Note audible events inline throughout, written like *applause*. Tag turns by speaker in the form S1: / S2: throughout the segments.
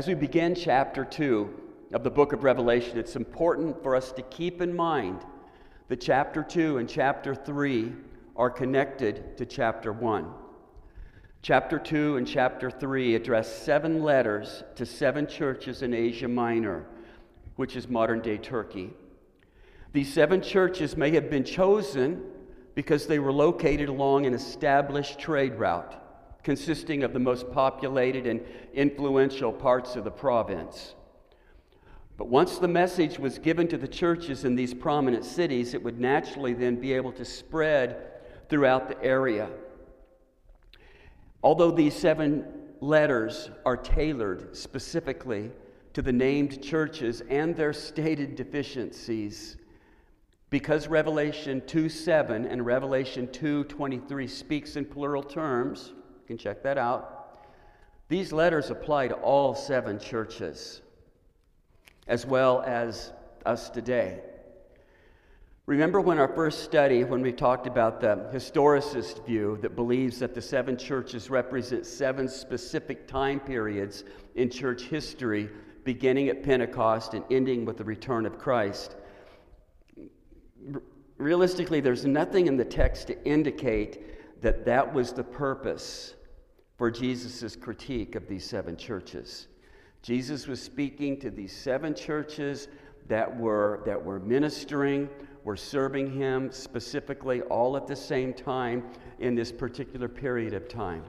S1: As we begin chapter 2 of the book of Revelation, it's important for us to keep in mind that chapter 2 and chapter 3 are connected to chapter 1. Chapter 2 and chapter 3 address seven letters to seven churches in Asia Minor, which is modern day Turkey. These seven churches may have been chosen because they were located along an established trade route consisting of the most populated and influential parts of the province. But once the message was given to the churches in these prominent cities, it would naturally then be able to spread throughout the area. Although these seven letters are tailored specifically to the named churches and their stated deficiencies, because Revelation 2 7 and Revelation 2 23 speaks in plural terms, can check that out. These letters apply to all seven churches, as well as us today. Remember when our first study, when we talked about the historicist view that believes that the seven churches represent seven specific time periods in church history, beginning at Pentecost and ending with the return of Christ? Realistically, there's nothing in the text to indicate that that was the purpose for Jesus' critique of these seven churches. Jesus was speaking to these seven churches that were, that were ministering were serving him specifically all at the same time in this particular period of time.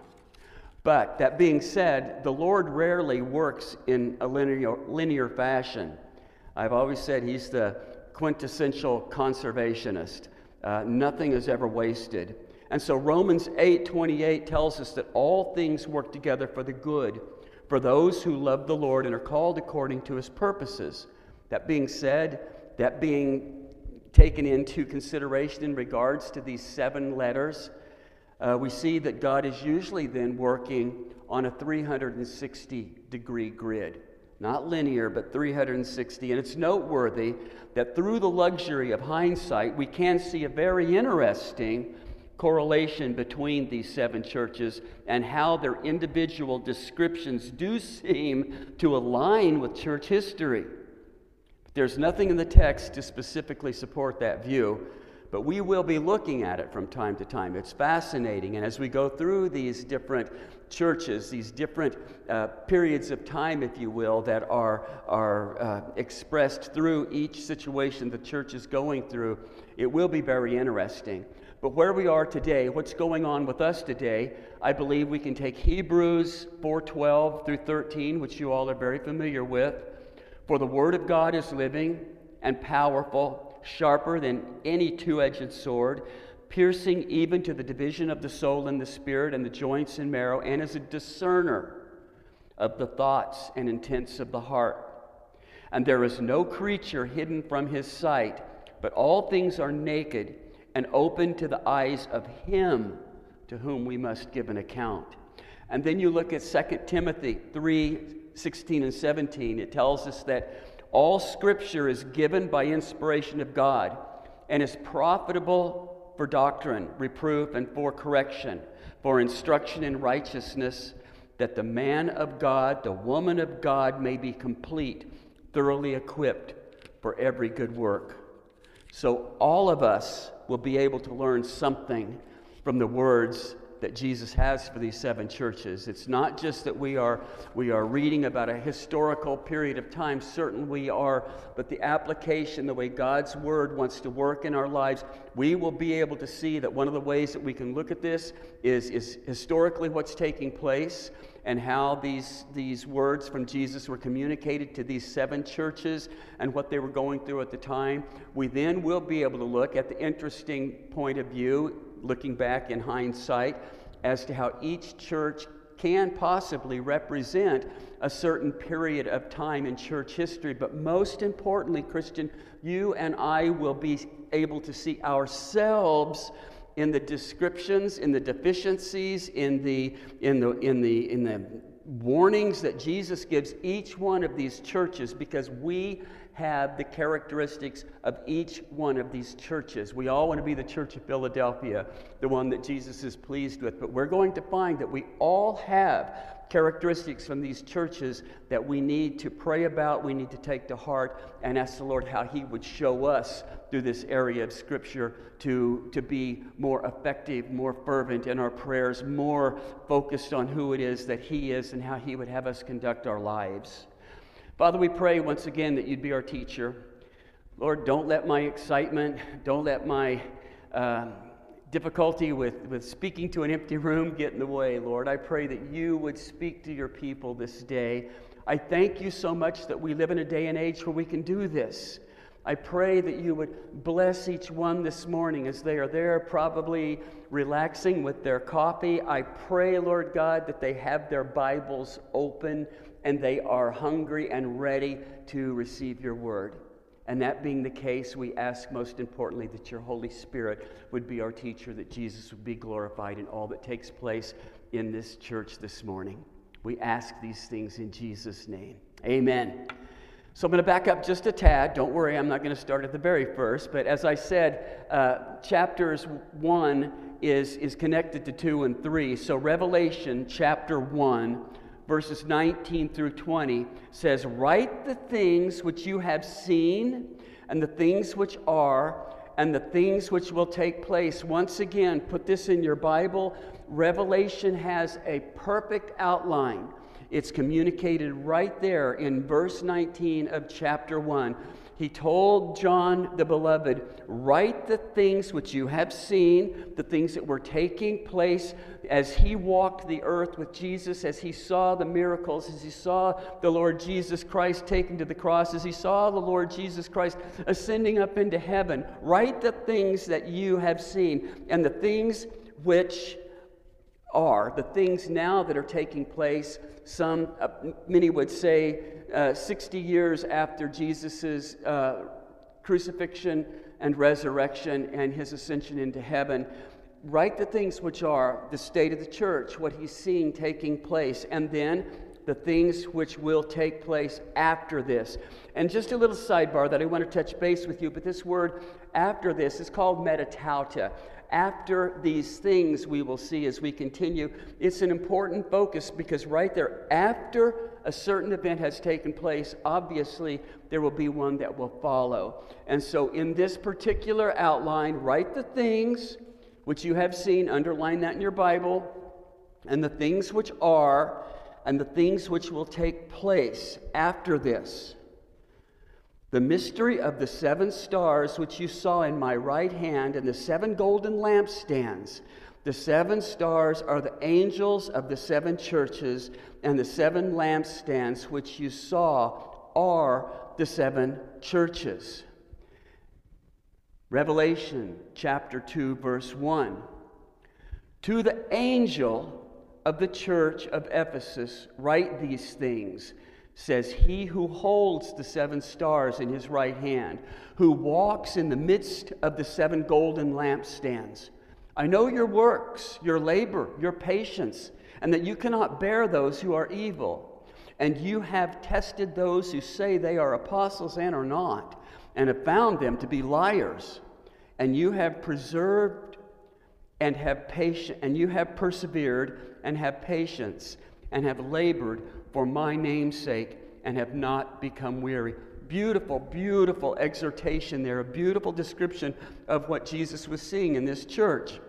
S1: But that being said, the Lord rarely works in a linear, linear fashion. I've always said he's the quintessential conservationist. Uh, nothing is ever wasted. And so Romans 8 28 tells us that all things work together for the good for those who love the Lord and are called according to his purposes. That being said, that being taken into consideration in regards to these seven letters, uh, we see that God is usually then working on a 360 degree grid. Not linear, but 360. And it's noteworthy that through the luxury of hindsight, we can see a very interesting correlation between these seven churches and how their individual descriptions do seem to align with church history. There's nothing in the text to specifically support that view, but we will be looking at it from time to time. It's fascinating. And as we go through these different churches, these different uh, periods of time, if you will, that are, are uh, expressed through each situation the church is going through, it will be very interesting. But where we are today, what's going on with us today, I believe we can take Hebrews 4:12 through 13, which you all are very familiar with, for the Word of God is living and powerful, sharper than any two edged sword, piercing even to the division of the soul and the spirit and the joints and marrow, and is a discerner of the thoughts and intents of the heart. And there is no creature hidden from his sight, but all things are naked and open to the eyes of him to whom we must give an account. And then you look at 2 Timothy 3 16 and 17, it tells us that all scripture is given by inspiration of God and is profitable for doctrine, reproof, and for correction, for instruction in righteousness, that the man of God, the woman of God may be complete, thoroughly equipped for every good work. So all of us will be able to learn something from the words that Jesus has for these seven churches. It's not just that we are, we are reading about a historical period of time, certainly we are, but the application, the way God's Word wants to work in our lives, we will be able to see that one of the ways that we can look at this is, is historically what's taking place and how these, these words from Jesus were communicated to these seven churches and what they were going through at the time. We then will be able to look at the interesting point of view looking back in hindsight as to how each church can possibly represent a certain period of time in church history. But most importantly, Christian, you and I will be able to see ourselves in the descriptions, in the deficiencies, in the, in the, in the, in the warnings that Jesus gives each one of these churches because we have the characteristics of each one of these churches. We all want to be the church of Philadelphia, the one that Jesus is pleased with, but we're going to find that we all have characteristics from these churches that we need to pray about, we need to take to heart, and ask the Lord how He would show us through this area of Scripture to, to be more effective, more fervent in our prayers, more focused on who it is that He is and how He would have us conduct our lives. Father, we pray once again that you'd be our teacher. Lord, don't let my excitement, don't let my uh, difficulty with, with speaking to an empty room get in the way, Lord. I pray that you would speak to your people this day. I thank you so much that we live in a day and age where we can do this. I pray that you would bless each one this morning as they are there, probably relaxing with their coffee. I pray, Lord God, that they have their Bibles open and they are hungry and ready to receive your word. And that being the case, we ask most importantly that your Holy Spirit would be our teacher, that Jesus would be glorified in all that takes place in this church this morning. We ask these things in Jesus' name. Amen. So I'm going to back up just a tad. Don't worry, I'm not going to start at the very first. But as I said, uh, chapters 1 is, is connected to 2 and 3. So Revelation chapter 1 verses 19 through 20 says, Write the things which you have seen, and the things which are, and the things which will take place. Once again, put this in your Bible. Revelation has a perfect outline. It's communicated right there in verse 19 of chapter 1 he told John the beloved, Write the things which you have seen, the things that were taking place as he walked the earth with Jesus, as he saw the miracles, as he saw the Lord Jesus Christ taken to the cross, as he saw the Lord Jesus Christ ascending up into heaven. Write the things that you have seen, and the things which are, the things now that are taking place. Some, uh, many would say, uh, 60 years after Jesus' uh, crucifixion and resurrection and his ascension into heaven, write the things which are the state of the church, what he's seeing taking place, and then the things which will take place after this. And just a little sidebar that I want to touch base with you, but this word after this is called metatauta after these things we will see as we continue. It's an important focus because right there, after a certain event has taken place, obviously there will be one that will follow. And so, in this particular outline, write the things which you have seen, underline that in your Bible, and the things which are, and the things which will take place after this. The mystery of the seven stars which you saw in my right hand and the seven golden lampstands. The seven stars are the angels of the seven churches, and the seven lampstands which you saw are the seven churches. Revelation chapter 2, verse 1. To the angel of the church of Ephesus, write these things says, He who holds the seven stars in his right hand, who walks in the midst of the seven golden lampstands. I know your works, your labor, your patience, and that you cannot bear those who are evil. And you have tested those who say they are apostles and are not, and have found them to be liars. And you have preserved and have patience, and you have persevered and have patience, and have labored for my name's sake and have not become weary. Beautiful, beautiful exhortation there, a beautiful description of what Jesus was seeing in this church.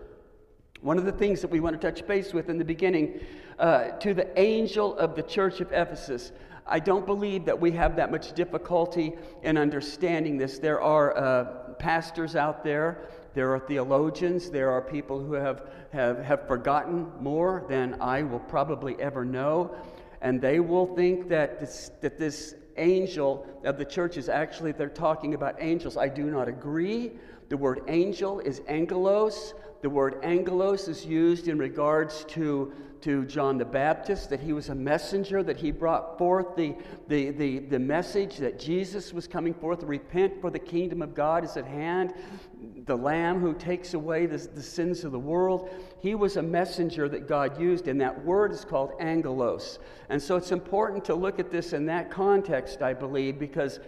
S1: One of the things that we want to touch base with in the beginning uh, to the angel of the church of Ephesus. I don't believe that we have that much difficulty in understanding this. There are uh, pastors out there, there are theologians, there are people who have, have, have forgotten more than I will probably ever know and they will think that this, that this angel of the church is actually, they're talking about angels. I do not agree. The word angel is angelos. The word angelos is used in regards to, to John the Baptist, that he was a messenger, that he brought forth the, the, the, the message that Jesus was coming forth. Repent, for the kingdom of God is at hand. The Lamb who takes away the, the sins of the world. He was a messenger that God used, and that word is called angelos. And so it's important to look at this in that context, I believe, because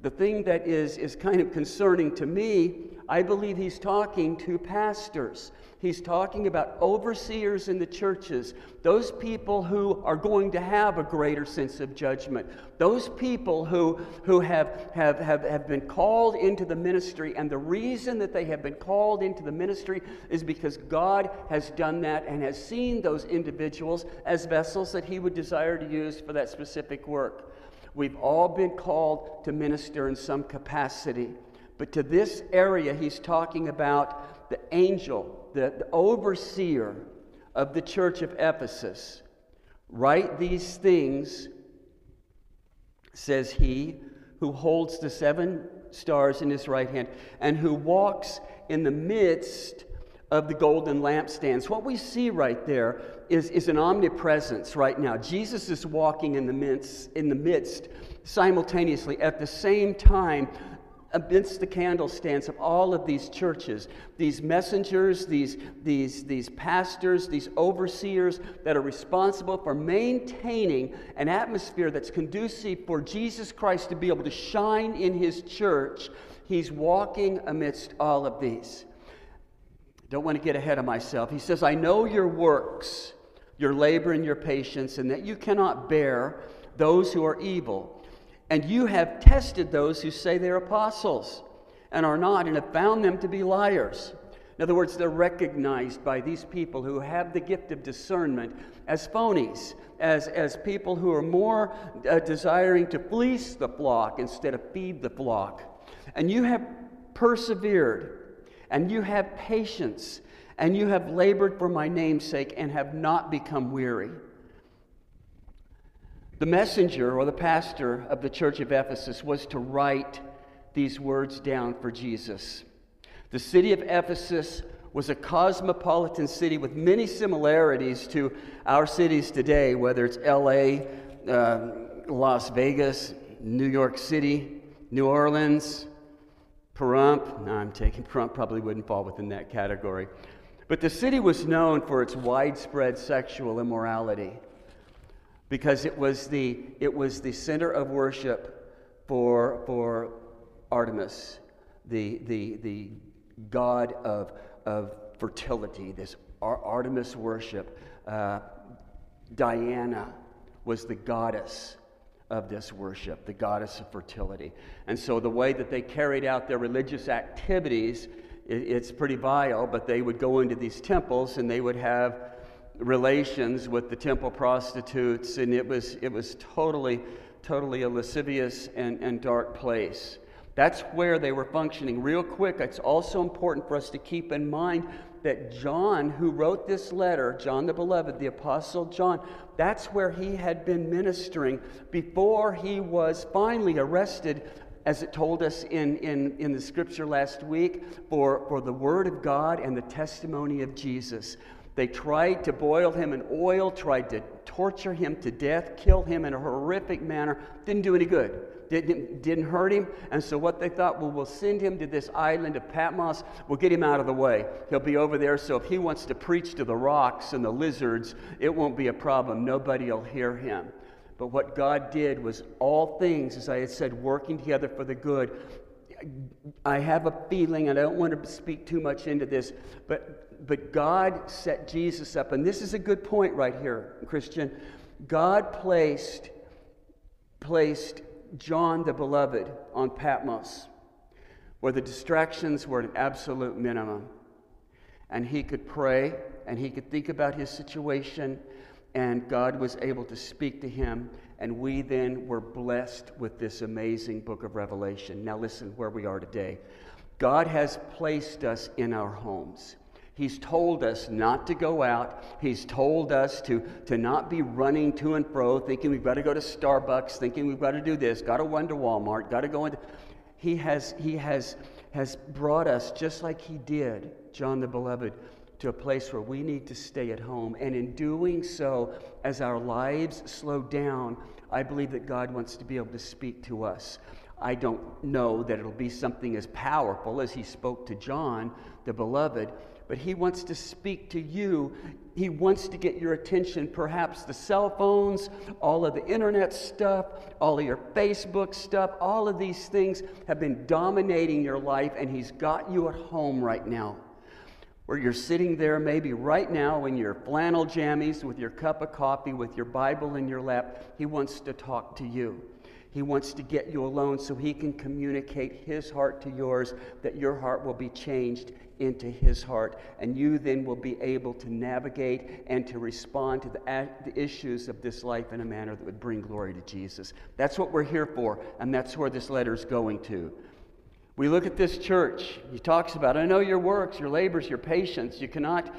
S1: the thing that is, is kind of concerning to me I believe he's talking to pastors. He's talking about overseers in the churches, those people who are going to have a greater sense of judgment, those people who, who have, have, have, have been called into the ministry. And the reason that they have been called into the ministry is because God has done that and has seen those individuals as vessels that he would desire to use for that specific work. We've all been called to minister in some capacity. But to this area, he's talking about the angel, the, the overseer of the church of Ephesus. Write these things, says he, who holds the seven stars in his right hand and who walks in the midst of the golden lampstands. What we see right there is, is an omnipresence right now. Jesus is walking in the midst, in the midst simultaneously at the same time amidst the candlestands of all of these churches, these messengers, these, these, these pastors, these overseers that are responsible for maintaining an atmosphere that's conducive for Jesus Christ to be able to shine in his church, he's walking amidst all of these. Don't want to get ahead of myself. He says, I know your works, your labor and your patience, and that you cannot bear those who are evil and you have tested those who say they're apostles and are not, and have found them to be liars. In other words, they're recognized by these people who have the gift of discernment as phonies, as, as people who are more uh, desiring to fleece the flock instead of feed the flock. And you have persevered, and you have patience, and you have labored for my name's sake, and have not become weary. The messenger or the pastor of the church of Ephesus was to write these words down for Jesus. The city of Ephesus was a cosmopolitan city with many similarities to our cities today, whether it's LA, uh, Las Vegas, New York City, New Orleans, Pahrump. No, I'm taking Pahrump, probably wouldn't fall within that category. But the city was known for its widespread sexual immorality because it was the, it was the center of worship for, for Artemis, the, the, the god of, of fertility, this Ar- Artemis worship. Uh, Diana was the goddess of this worship, the goddess of fertility. And so the way that they carried out their religious activities, it, it's pretty vile, but they would go into these temples and they would have relations with the temple prostitutes, and it was, it was totally, totally a lascivious and, and dark place. That's where they were functioning. Real quick, it's also important for us to keep in mind that John, who wrote this letter, John the Beloved, the Apostle John, that's where he had been ministering before he was finally arrested, as it told us in, in, in the scripture last week, for, for the Word of God and the testimony of Jesus. They tried to boil him in oil, tried to torture him to death, kill him in a horrific manner. Didn't do any good. Didn't, didn't hurt him. And so, what they thought, well, we'll send him to this island of Patmos. We'll get him out of the way. He'll be over there. So, if he wants to preach to the rocks and the lizards, it won't be a problem. Nobody will hear him. But what God did was all things, as I had said, working together for the good. I have a feeling, and I don't want to speak too much into this, but but God set Jesus up. And this is a good point right here, Christian. God placed, placed John the Beloved on Patmos, where the distractions were an absolute minimum. And he could pray and he could think about his situation, and God was able to speak to him. And we then were blessed with this amazing book of Revelation. Now, listen where we are today. God has placed us in our homes. He's told us not to go out. He's told us to, to not be running to and fro, thinking we've got to go to Starbucks, thinking we've got to do this, got to run to Walmart, got to go into. He has, he has, has brought us, just like he did, John the Beloved, to a place where we need to stay at home. And in doing so, as our lives slow down, I believe that God wants to be able to speak to us. I don't know that it'll be something as powerful as he spoke to John, the beloved, but he wants to speak to you. He wants to get your attention. Perhaps the cell phones, all of the internet stuff, all of your Facebook stuff, all of these things have been dominating your life, and he's got you at home right now. Where you're sitting there, maybe right now in your flannel jammies with your cup of coffee, with your Bible in your lap, he wants to talk to you. He wants to get you alone so he can communicate his heart to yours, that your heart will be changed into his heart. And you then will be able to navigate and to respond to the, the issues of this life in a manner that would bring glory to Jesus. That's what we're here for, and that's where this letter is going to. We look at this church. He talks about, I know your works, your labors, your patience. You cannot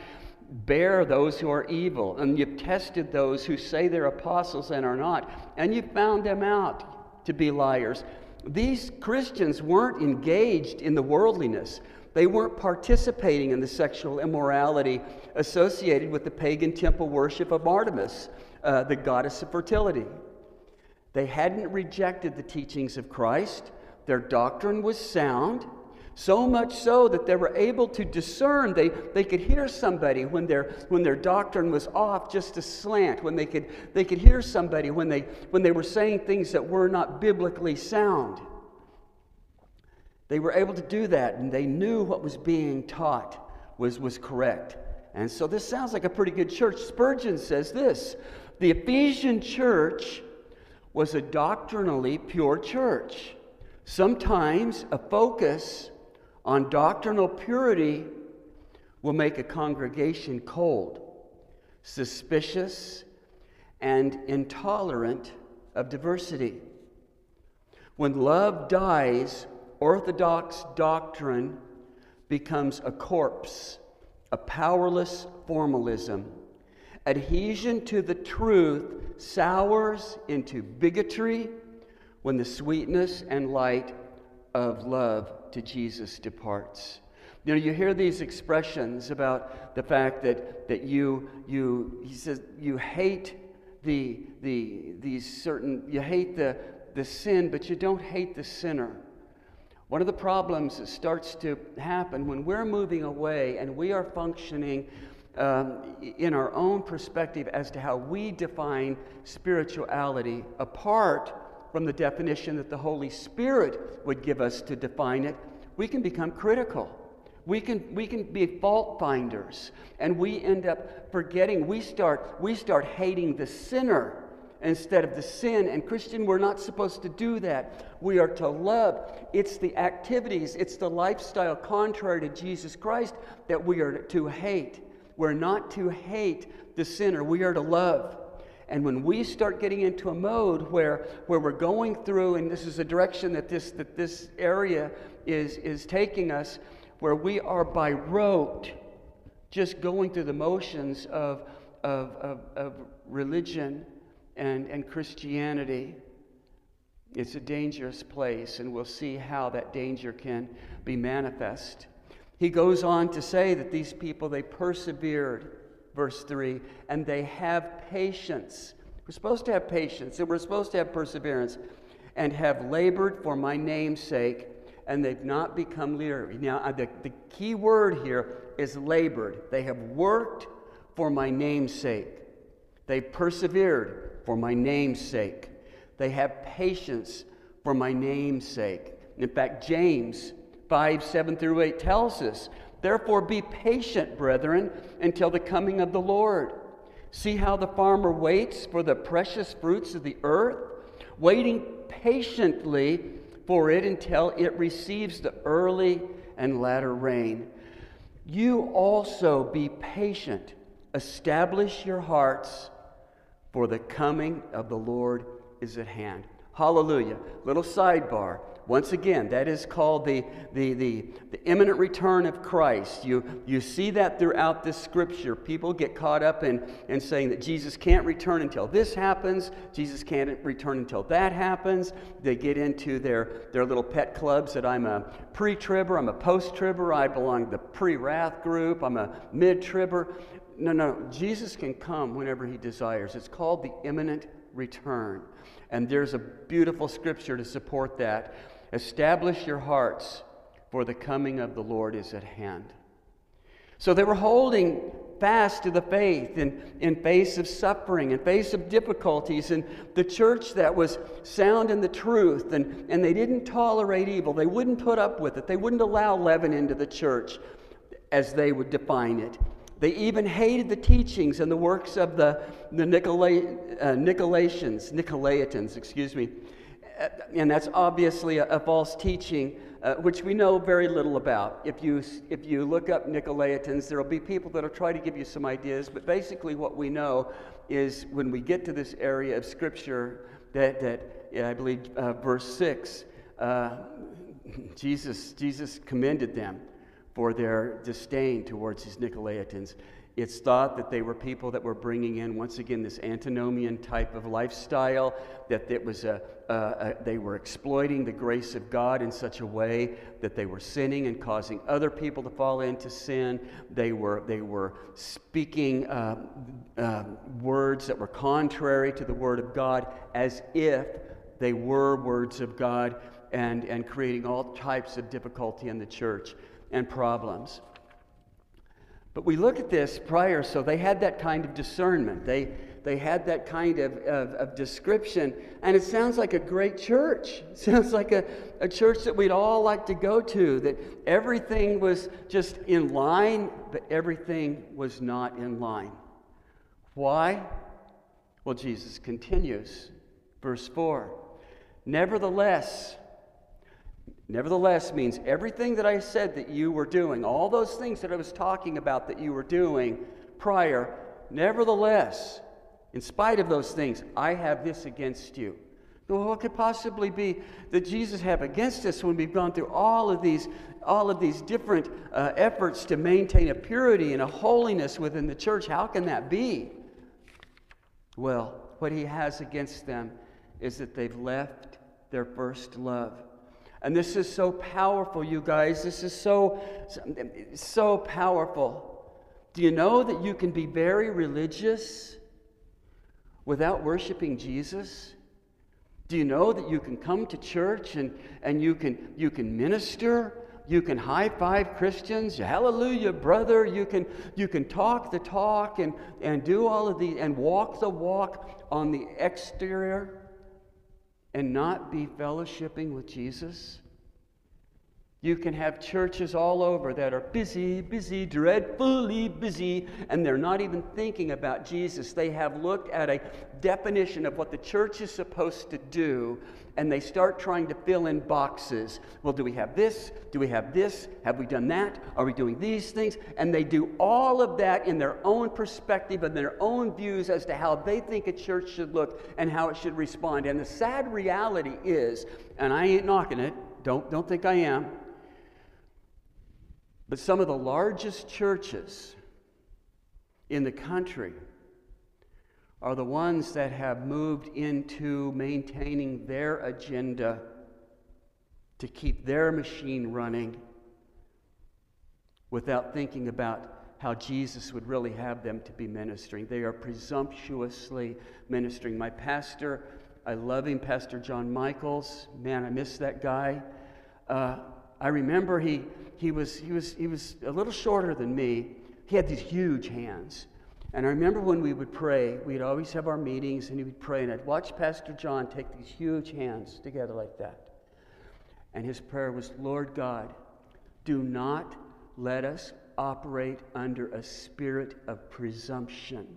S1: bear those who are evil. And you've tested those who say they're apostles and are not. And you've found them out to be liars. These Christians weren't engaged in the worldliness. They weren't participating in the sexual immorality associated with the pagan temple worship of Artemis, uh, the goddess of fertility. They hadn't rejected the teachings of Christ. Their doctrine was sound. So much so that they were able to discern. They, they could hear somebody when their, when their doctrine was off just a slant, when they could, they could hear somebody when they, when they were saying things that were not biblically sound. They were able to do that, and they knew what was being taught was, was correct. And so this sounds like a pretty good church. Spurgeon says this The Ephesian church was a doctrinally pure church. Sometimes a focus on doctrinal purity will make a congregation cold, suspicious, and intolerant of diversity. When love dies, orthodox doctrine becomes a corpse, a powerless formalism. Adhesion to the truth sours into bigotry when the sweetness and light of love to Jesus departs. You know, you hear these expressions about the fact that, that you, you, he says, you hate the, the, these certain, you hate the, the sin, but you don't hate the sinner. One of the problems that starts to happen when we're moving away and we are functioning um, in our own perspective as to how we define spirituality apart from the definition that the Holy Spirit would give us to define it, we can become critical. We can, we can be fault finders, and we end up forgetting. We start, we start hating the sinner instead of the sin. And, Christian, we're not supposed to do that. We are to love. It's the activities, it's the lifestyle contrary to Jesus Christ that we are to hate. We're not to hate the sinner, we are to love. And when we start getting into a mode where, where we're going through, and this is the direction that this, that this area is, is taking us, where we are by rote just going through the motions of, of, of, of religion and, and Christianity, it's a dangerous place, and we'll see how that danger can be manifest. He goes on to say that these people, they persevered verse 3, and they have patience. We're supposed to have patience, and we're supposed to have perseverance, and have labored for my name's sake, and they've not become weary. Now, uh, the, the key word here is labored. They have worked for my name's sake. They've persevered for my name's sake. They have patience for my name's sake. In fact, James 5 7 through 8 tells us Therefore, be patient, brethren, until the coming of the Lord. See how the farmer waits for the precious fruits of the earth, waiting patiently for it until it receives the early and latter rain. You also be patient, establish your hearts, for the coming of the Lord is at hand. Hallelujah. Little sidebar. Once again, that is called the, the, the, the, imminent return of Christ. You, you see that throughout this scripture. People get caught up in, in saying that Jesus can't return until this happens, Jesus can't return until that happens. They get into their, their little pet clubs that I'm a pre tribber, I'm a post tribber, I belong to the pre wrath group, I'm a mid tribber. No, no, Jesus can come whenever he desires. It's called the imminent return. And there's a beautiful scripture to support that. Establish your hearts, for the coming of the Lord is at hand. So they were holding fast to the faith in, in face of suffering, in face of difficulties, and the church that was sound in the truth, and, and they didn't tolerate evil. They wouldn't put up with it. They wouldn't allow leaven into the church as they would define it. They even hated the teachings and the works of the, the Nicolay, uh, Nicolaitans, Nicolaitans, excuse me. Uh, and that's obviously a, a false teaching uh, which we know very little about. If you, if you look up Nicolaitans, there will be people that will try to give you some ideas, but basically, what we know is when we get to this area of Scripture, that, that yeah, I believe uh, verse 6, uh, Jesus, Jesus commended them for their disdain towards these Nicolaitans. It's thought that they were people that were bringing in, once again, this antinomian type of lifestyle, that it was a, a, they were exploiting the grace of God in such a way that they were sinning and causing other people to fall into sin. They were, they were speaking uh, uh, words that were contrary to the Word of God as if they were words of God and, and creating all types of difficulty in the church and problems. But we look at this prior, so they had that kind of discernment. They, they had that kind of, of, of, description. And it sounds like a great church. *laughs* It sounds like a, a church that we'd all like to go to, that everything was just in line, but everything was not in line. Why? Well, Jesus continues. Verse 4 Nevertheless, Nevertheless means everything that I said that you were doing, all those things that I was talking about that you were doing prior, nevertheless, in spite of those things, I have this against you. Well, what could possibly be that Jesus have against us when we've gone through all of these, all of these different uh, efforts to maintain a purity and a holiness within the church? How can that be? Well, what he has against them is that they've left their first love. And this is so powerful, you guys. This is so, so powerful. Do you know that you can be very religious without worshiping Jesus? Do you know that you can come to church and, and you, can, you can minister? You can high five Christians, hallelujah, brother. You can, you can talk the talk and, and do all of the, and walk the walk on the exterior and not be fellowshipping with Jesus? You can have churches all over that are busy, busy, dreadfully busy, and they're not even thinking about Jesus. They have looked at a definition of what the church is supposed to do, and they start trying to fill in boxes. Well, do we have this? Do we have this? Have we done that? Are we doing these things? And they do all of that in their own perspective and their own views as to how they think a church should look and how it should respond. And the sad reality is, and I ain't knocking it, don't, don't think I am, but some of the largest churches in the country are the ones that have moved into maintaining their agenda to keep their machine running without thinking about how Jesus would really have them to be ministering. They are presumptuously ministering. My pastor, I love him, Pastor John Michaels. Man, I miss that guy. Uh, I remember he, he, was, he, was, he was a little shorter than me. He had these huge hands. And I remember when we would pray, we'd always have our meetings and he would pray, and I'd watch Pastor John take these huge hands together like that. And his prayer was, Lord God, do not let us operate under a spirit of presumption.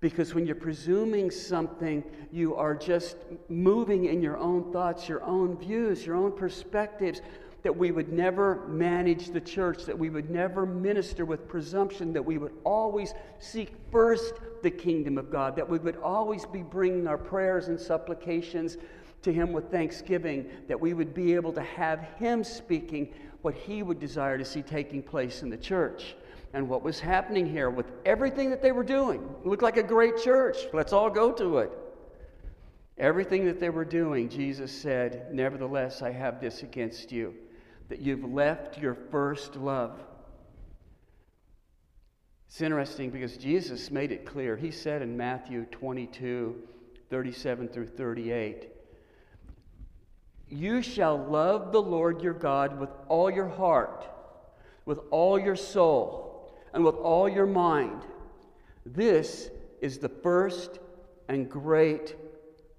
S1: Because when you're presuming something, you are just moving in your own thoughts, your own views, your own perspectives that we would never manage the church, that we would never minister with presumption, that we would always seek first the kingdom of God, that we would always be bringing our prayers and supplications to Him with thanksgiving, that we would be able to have Him speaking what He would desire to see taking place in the church. And what was happening here with everything that they were doing it looked like a great church. Let's all go to it. Everything that they were doing, Jesus said, Nevertheless, I have this against you that you've left your first love. It's interesting because Jesus made it clear. He said in Matthew 22 37 through 38. You shall love the Lord your God with all your heart, with all your soul, and with all your mind. This is the first and great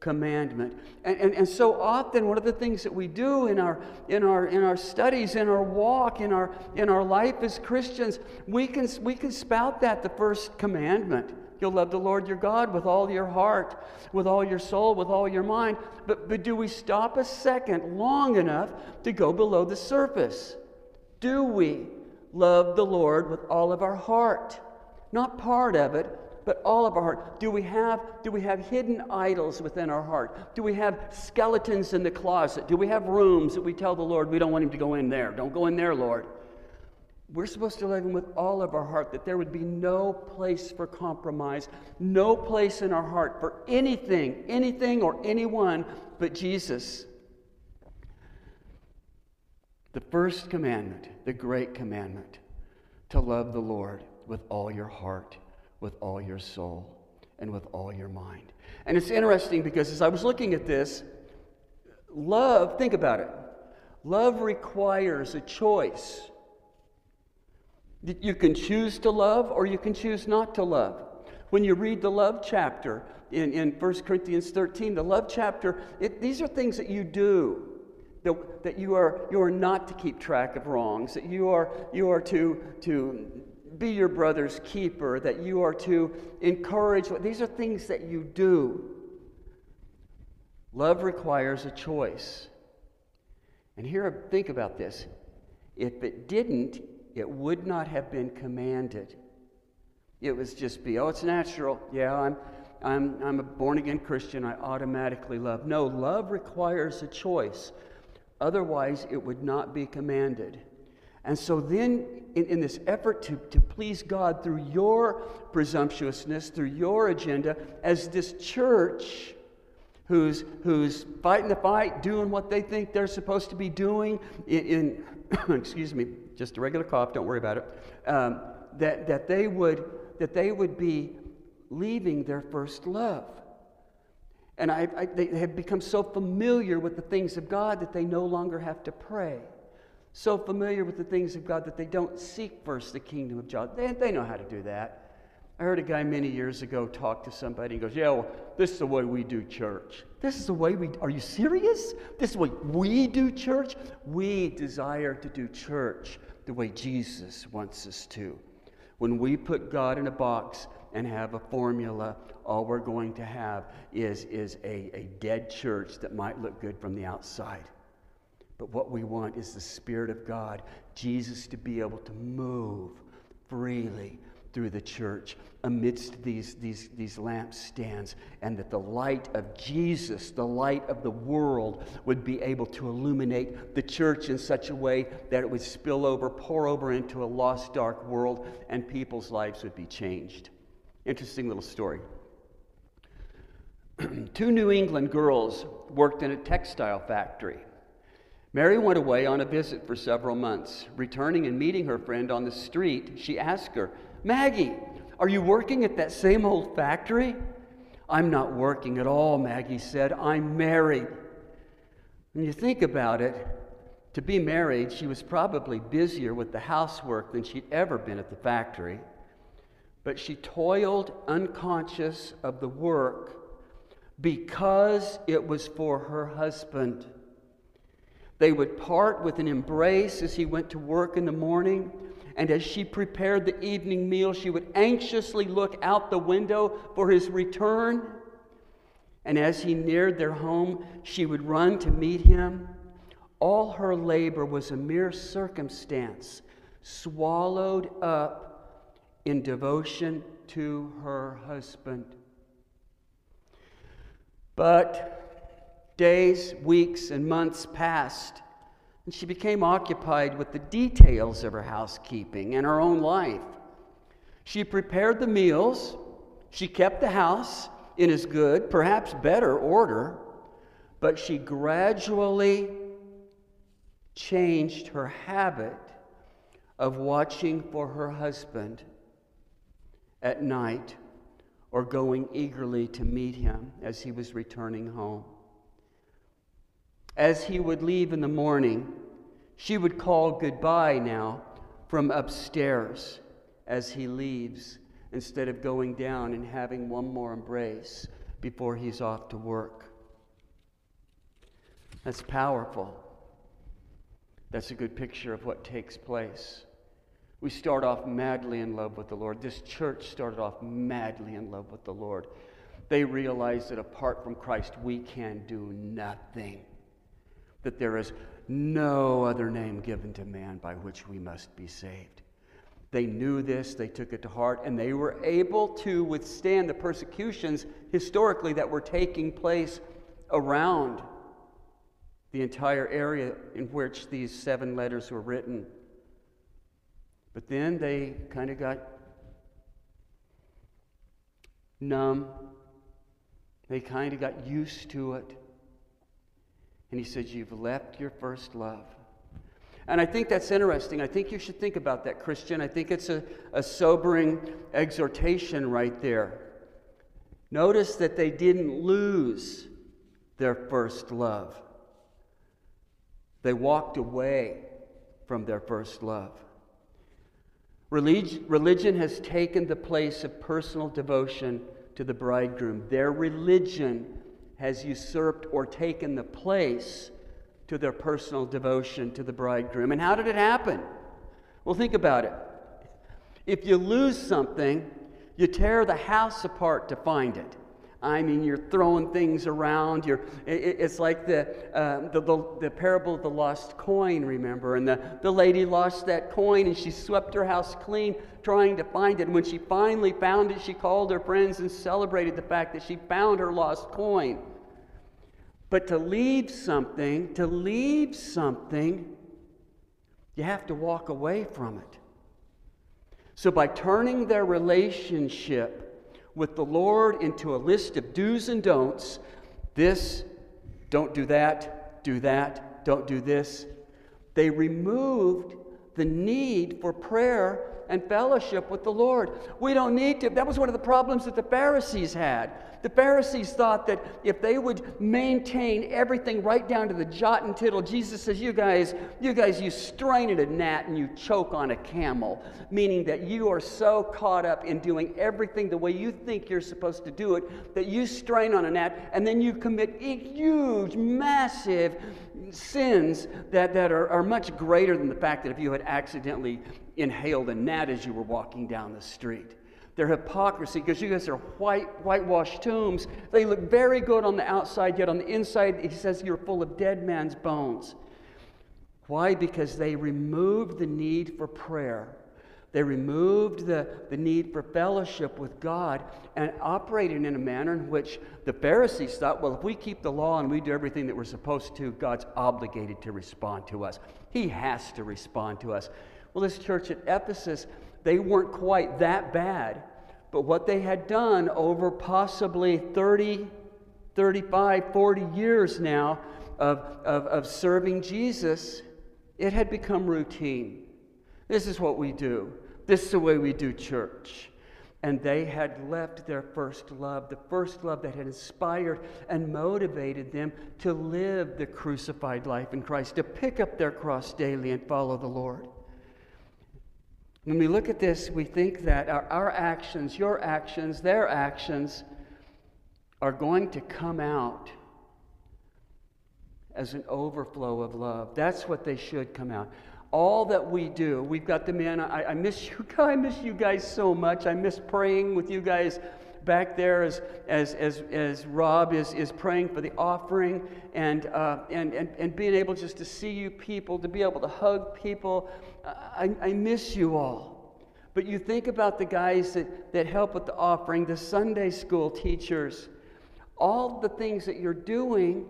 S1: commandment. And, and, and so often, one of the things that we do in our, in, our, in our studies, in our walk, in our, in our life as Christians, we can, we can spout that, the first commandment. You'll love the Lord your God with all your heart, with all your soul, with all your mind. But, but do we stop a second long enough to go below the surface? Do we love the Lord with all of our heart? Not part of it, but all of our heart. Do we have do we have hidden idols within our heart? Do we have skeletons in the closet? Do we have rooms that we tell the Lord we don't want him to go in there? Don't go in there, Lord. We're supposed to love him with all of our heart, that there would be no place for compromise, no place in our heart for anything, anything or anyone but Jesus. The first commandment, the great commandment, to love the Lord with all your heart with all your soul and with all your mind. And it's interesting because as I was looking at this, love, think about it. Love requires a choice. You can choose to love or you can choose not to love. When you read the love chapter in, in 1 Corinthians 13, the love chapter, it, these are things that you do. That, that you, are, you are not to keep track of wrongs, that you are, you are to, to be your brother's keeper, that you are to encourage. These are things that you do. Love requires a choice. And here, think about this. If it didn't, it would not have been commanded. It was just be, oh, it's natural. Yeah, I'm, I'm, I'm a born again Christian. I automatically love. No, love requires a choice. Otherwise, it would not be commanded. And so then, in, in, this effort to, to please God through your presumptuousness, through your agenda, as this church who's, who's fighting the fight, doing what they think they're supposed to be doing in, in *coughs* excuse me, just a regular cough, don't worry about it, um, that, that, they would, that they would be leaving their first love. And I, I, they have become so familiar with the things of God that they no longer have to pray so familiar with the things of God that they don't seek first the kingdom of God. They, they know how to do that. I heard a guy many years ago talk to somebody. and goes, Yeah, well, this is the way we do church. This is the way we, are you serious? This is the way we do church? We desire to do church the way Jesus wants us to. When we put God in a box and have a formula, all we're going to have is, is a, a dead church that might look good from the outside. But what we want is the Spirit of God, Jesus to be able to move freely through the church amidst these, these, these lampstands, and that the light of Jesus, the light of the world, would be able to illuminate the church in such a way that it would spill over, pour over into a lost, dark world, and people's lives would be changed. Interesting little story. *clears throat* Two New England girls worked in a textile factory. Mary went away on a visit for several months. Returning and meeting her friend on the street, she asked her, Maggie, are you working at that same old factory? I'm not working at all, Maggie said. I'm married. When you think about it, to be married, she was probably busier with the housework than she'd ever been at the factory. But she toiled unconscious of the work because it was for her husband. They would part with an embrace as he went to work in the morning. And as she prepared the evening meal, she would anxiously look out the window for his return. And as he neared their home, she would run to meet him. All her labor was a mere circumstance, swallowed up in devotion to her husband. But Days, weeks, and months passed, and she became occupied with the details of her housekeeping and her own life. She prepared the meals, she kept the house in as good, perhaps better order, but she gradually changed her habit of watching for her husband at night or going eagerly to meet him as he was returning home. As he would leave in the morning, she would call goodbye now from upstairs as he leaves instead of going down and having one more embrace before he's off to work. That's powerful. That's a good picture of what takes place. We start off madly in love with the Lord. This church started off madly in love with the Lord. They realized that apart from Christ, we can do nothing, that there is no other name given to man by which we must be saved. They knew this, they took it to heart, and they were able to withstand the persecutions historically that were taking place around the entire area in which these seven letters were written. But then they kind of got numb. They kind of got used to it. And he says, You've left your first love. And I think that's interesting. I think you should think about that, Christian. I think it's a, a sobering exhortation right there. Notice that they didn't lose their first love. They walked away from their first love. Relig- religion has taken the place of personal devotion to the bridegroom. Their religion has usurped or taken the place to their personal devotion to the bridegroom. And how did it happen? Well, think about it. If you lose something, you tear the house apart to find it. I mean, you're throwing things around. You're, it, it's like the, uh, the, the, the, parable of the lost coin, remember? And the, the lady lost that coin and she swept her house clean trying to find it. And when she finally found it, she called her friends and celebrated the fact that she found her lost coin. But to leave something, to leave something, you have to walk away from it. So by turning their relationship with the Lord into a list of do's and don'ts. This, don't do that, do that, don't do this. They removed the need for prayer and fellowship with the Lord. We don't need to. That was one of the problems that the Pharisees had. The Pharisees thought that if they would maintain everything right down to the jot and tittle, Jesus says, You guys, you guys, you strain at a gnat and you choke on a camel, meaning that you are so caught up in doing everything the way you think you're supposed to do it that you strain on a gnat and then you commit huge, massive sins that, that are, are much greater than the fact that if you had accidentally inhaled a gnat as you were walking down the street. Their hypocrisy, because you guys are white, whitewashed tombs. They look very good on the outside, yet on the inside, he says you're full of dead man's bones. Why? Because they removed the need for prayer. They removed the, the need for fellowship with God and operated in a manner in which the Pharisees thought, well, if we keep the law and we do everything that we're supposed to, God's obligated to respond to us. He has to respond to us. Well, this church at Ephesus, they weren't quite that bad. But what they had done over possibly 30, 35, 40 years now of, of, of serving Jesus, it had become routine. This is what we do. This is the way we do church. And they had left their first love, the first love that had inspired and motivated them to live the crucified life in Christ, to pick up their cross daily and follow the Lord. When we look at this, we think that our, our actions, your actions, their actions, are going to come out as an overflow of love. That's what they should come out. All that we do, we've got the man. I, I miss you. guys, *laughs* I miss you guys so much. I miss praying with you guys back there as, as, as, as Rob is, is praying for the offering and, uh, and, and, and being able just to see you people, to be able to hug people. I, I miss you all. But you think about the guys that, that help with the offering, the Sunday school teachers. All the things that you're doing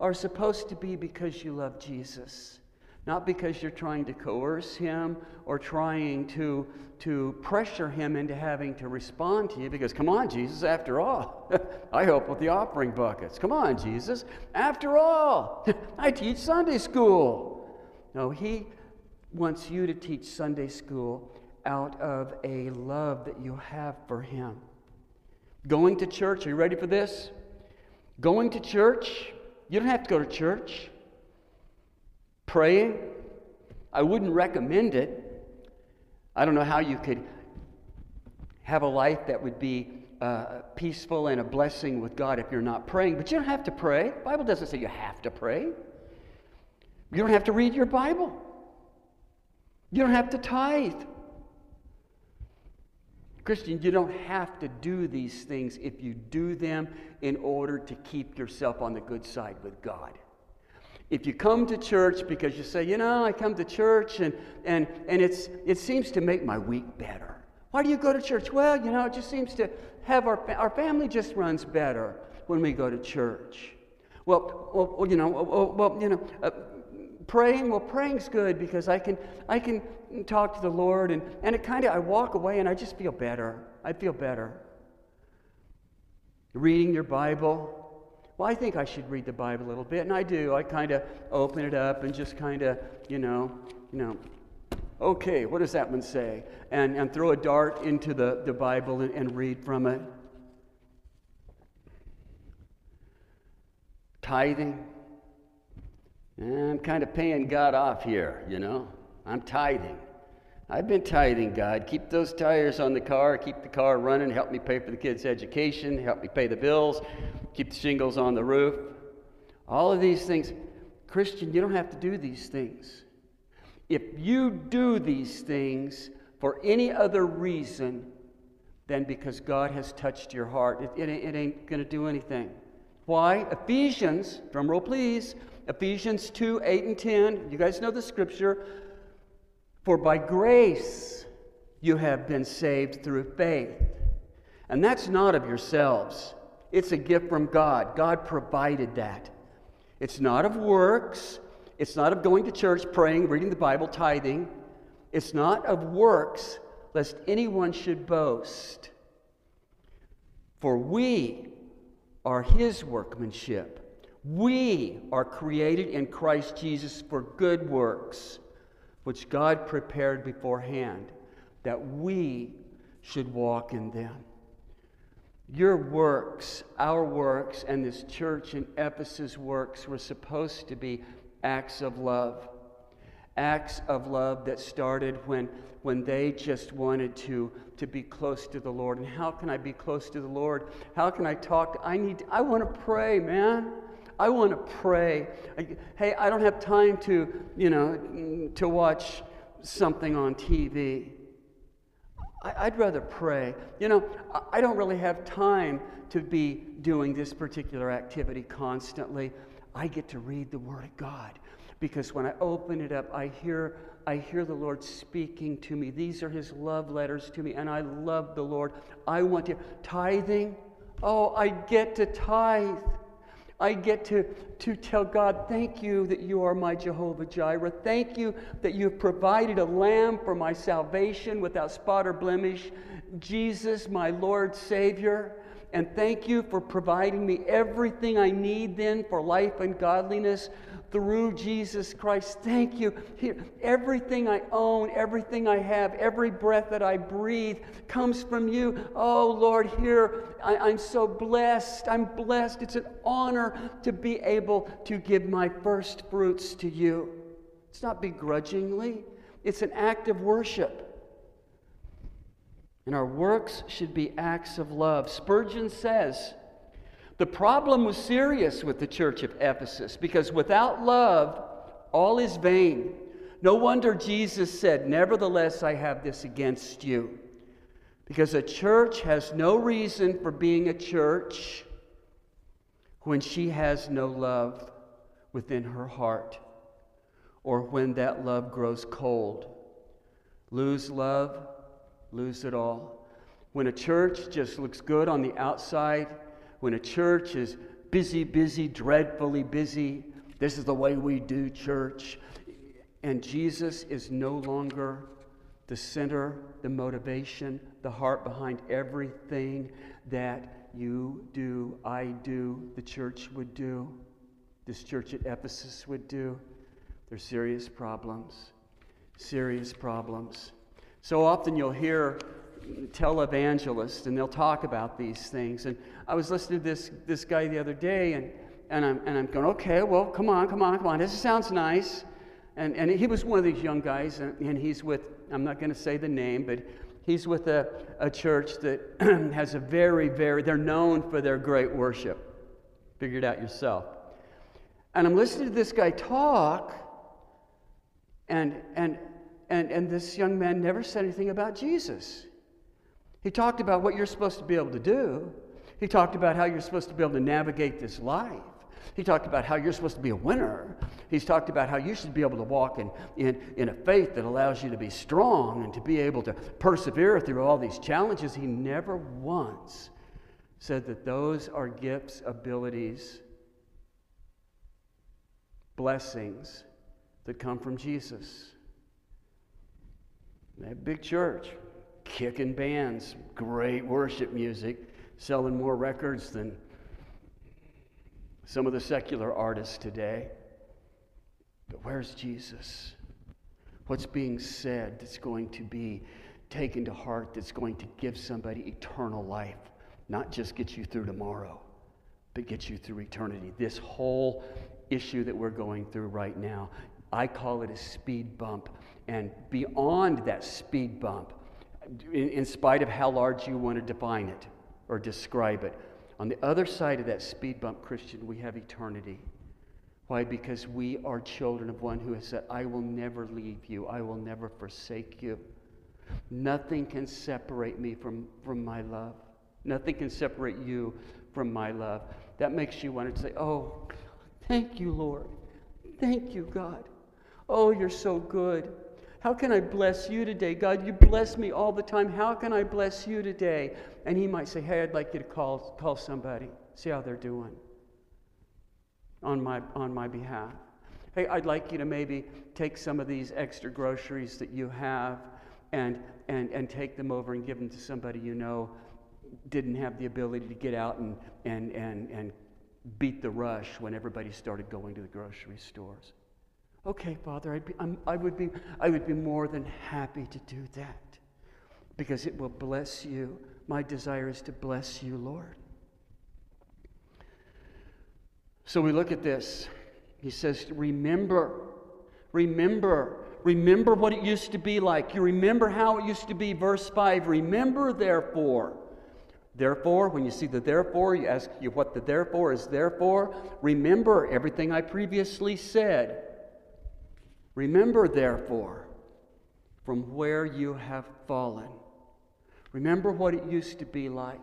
S1: are supposed to be because you love Jesus not because you're trying to coerce him or trying to, to pressure him into having to respond to you. Because, come on, Jesus, after all, *laughs* I help with the offering buckets. Come on, Jesus, after all, *laughs* I teach Sunday school. No, he wants you to teach Sunday school out of a love that you have for him. Going to church, are you ready for this? Going to church, you don't have to go to church. Praying, I wouldn't recommend it. I don't know how you could have a life that would be uh, peaceful and a blessing with God if you're not praying, but you don't have to pray. The Bible doesn't say you have to pray. You don't have to read your Bible. You don't have to tithe. Christian, you don't have to do these things if you do them in order to keep yourself on the good side with God. If you come to church because you say, you know, I come to church and, and, and it's, it seems to make my week better. Why do you go to church? Well, you know, it just seems to have our, our family just runs better when we go to church. Well, well you know, well, you know, uh, praying, well, praying's good because I can, I can talk to the Lord, and, and it kind of, I walk away and I just feel better. I feel better. Reading your Bible. Well, I think I should read the Bible a little bit, and I do. I kind of open it up and just kind of, you know, you know, okay, what does that one say? And, and throw a dart into the, the Bible and, and read from it. Tithing. I'm kind of paying God off here, you know. I'm tithing. I've been tithing, God. Keep those tires on the car, keep the car running, help me pay for the kids' education, help me pay the bills, keep the shingles on the roof. All of these things. Christian, you don't have to do these things. If you do these things for any other reason than because God has touched your heart, it, it, it ain't going to do anything. Why? Ephesians, drum roll please, Ephesians 2 8 and 10. You guys know the scripture. For by grace you have been saved through faith. And that's not of yourselves, it's a gift from God. God provided that. It's not of works, it's not of going to church, praying, reading the Bible, tithing. It's not of works, lest anyone should boast. For we are his workmanship we are created in Christ Jesus for good works, which God prepared beforehand, that we should walk in them. Your works, our works, and this church in Ephesus works were supposed to be acts of love. Acts of love that started when, when they just wanted to, to be close to the Lord. And how can I be close to the Lord? How can I talk? I need, I want to pray, man. I want to pray. Hey, I don't have time to, you know, to watch something on TV. I'd rather pray. You know, I don't really have time to be doing this particular activity constantly. I get to read the Word of God because when I open it up, I hear, I hear the Lord speaking to me. These are His love letters to me, and I love the Lord. I want to. Tithing, oh, I get to tithe. I get to, to tell God, thank you that you are my Jehovah Jireh. Thank you that you've provided a lamb for my salvation without spot or blemish. Jesus, my Lord Savior. And thank you for providing me everything I need then for life and godliness through Jesus Christ. Thank you. Here, everything I own, everything I have, every breath that I breathe comes from you. Oh, Lord, here I, am so blessed. I'm blessed. It's an honor to be able to give my first fruits to you. It's not begrudgingly, it's an act of worship. And our works should be acts of love. Spurgeon says, the problem was serious with the church of Ephesus because without love, all is vain. No wonder Jesus said, Nevertheless, I have this against you. Because a church has no reason for being a church when she has no love within her heart or when that love grows cold. Lose love, lose it all. When a church just looks good on the outside, when a church is busy, busy, dreadfully busy, this is the way we do church. And Jesus is no longer the center, the motivation, the heart behind everything that you do, I do, the church would do, this church at Ephesus would do. There's serious problems. Serious problems. So often you'll hear televangelists, and they'll talk about these things. And I was listening to this, this guy the other day, and, and, I'm, and I'm going, okay, well, come on, come on, come on. This sounds nice. And, and he was one of these young guys, and, and he's with, I'm not going to say the name, but he's with a, a church that *clears throat* has a very, very, they're known for their great worship. Figure it out yourself. And I'm listening to this guy talk, and, and, and, and this young man never said anything about Jesus. He talked about what you're supposed to be able to do. He talked about how you're supposed to be able to navigate this life. He talked about how you're supposed to be a winner. He's talked about how you should be able to walk in, in, in a faith that allows you to be strong and to be able to persevere through all these challenges. He never once said that those are gifts, abilities, blessings that come from Jesus. That big church, kicking bands, great worship music, selling more records than some of the secular artists today. But where's Jesus? What's being said that's going to be taken to heart, that's going to give somebody eternal life, not just get you through tomorrow, but get you through eternity? This whole issue that we're going through right now, I call it a speed bump. And beyond that speed bump, in, in spite of how large you want to define it or describe it, on the other side of that speed bump, Christian, we have eternity. Why? Because we are children of one who has said, I will never leave you, I will never forsake you. Nothing can separate me from, from my love. Nothing can separate you from my love. That makes you want to say, Oh, thank you, Lord. Thank you, God. Oh, you're so good. How can I bless you today? God, you bless me all the time. How can I bless you today? And he might say, Hey, I'd like you to call, call somebody, see how they're doing on my, on my behalf. Hey, I'd like you to maybe take some of these extra groceries that you have and, and, and take them over and give them to somebody you know didn't have the ability to get out and, and, and, and beat the rush when everybody started going to the grocery stores. Okay, Father, I'd be, I'm, I, would be, I would be more than happy to do that because it will bless you. My desire is to bless you, Lord. So we look at this. He says, Remember, remember, remember what it used to be like. You remember how it used to be. Verse 5 Remember, therefore. Therefore, when you see the therefore, you ask you what the therefore is therefore. Remember everything I previously said. Remember, therefore, from where you have fallen. Remember what it used to be like.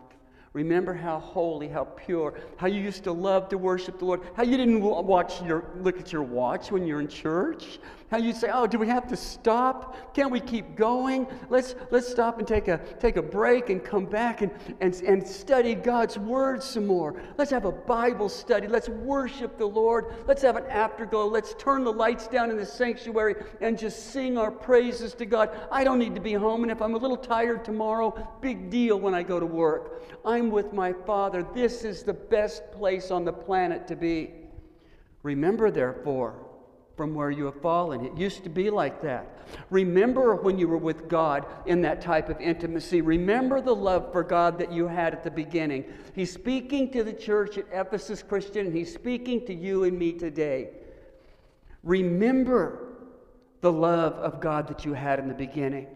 S1: Remember how holy, how pure, how you used to love to worship the Lord, how you didn't watch your, look at your watch when you're in church, how you say, oh, do we have to stop? Can't we keep going? Let's, let's stop and take a, take a break and come back and, and, and study God's Word some more. Let's have a Bible study. Let's worship the Lord. Let's have an afterglow. Let's turn the lights down in the sanctuary and just sing our praises to God. I don't need to be home, and if I'm a little tired tomorrow, big deal when I go to work. I'm with my Father. This is the best place on the planet to be. Remember, therefore, from where you have fallen. It used to be like that. Remember when you were with God in that type of intimacy. Remember the love for God that you had at the beginning. He's speaking to the church at Ephesus Christian, and He's speaking to you and me today. Remember the love of God that you had in the beginning.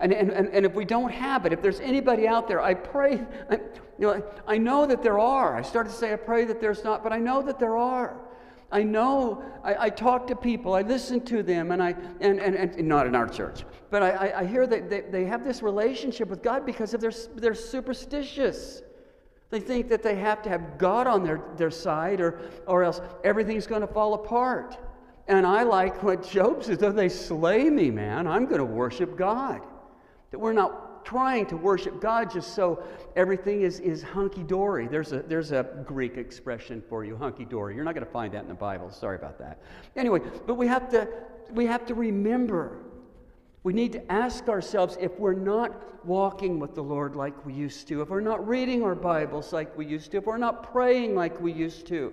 S1: And, and, and, and if we don't have it, if there's anybody out there, I pray, I, you know, I know that there are. I started to say, I pray that there's not, but I know that there are. I know, I, I, talk to people, I listen to them, and I, and, and, and not in our church, but I, I hear that they, they have this relationship with God because of their, they're superstitious. They think that they have to have God on their, their side or, or else everything's going to fall apart. And I like what Job says, though they slay me, man, I'm going to worship God. That we're not trying to worship God just so everything is, is hunky dory. There's a, there's a Greek expression for you, hunky dory. You're not going to find that in the Bible. Sorry about that. Anyway, but we have to, we have to remember. We need to ask ourselves if we're not walking with the Lord like we used to, if we're not reading our Bibles like we used to, if we're not praying like we used to,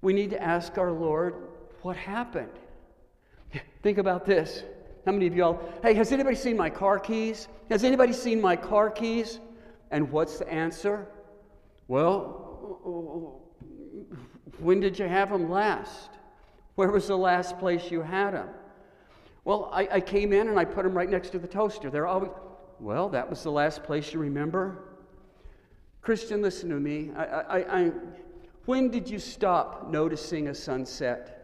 S1: we need to ask our Lord what happened. Think about this. How many of y'all, hey, has anybody seen my car keys? Has anybody seen my car keys? And what's the answer? Well, when did you have them last? Where was the last place you had them? Well, I, I came in and I put them right next to the toaster. They're always, well, that was the last place you remember? Christian, listen to me. I, I, I, when did you stop noticing a sunset?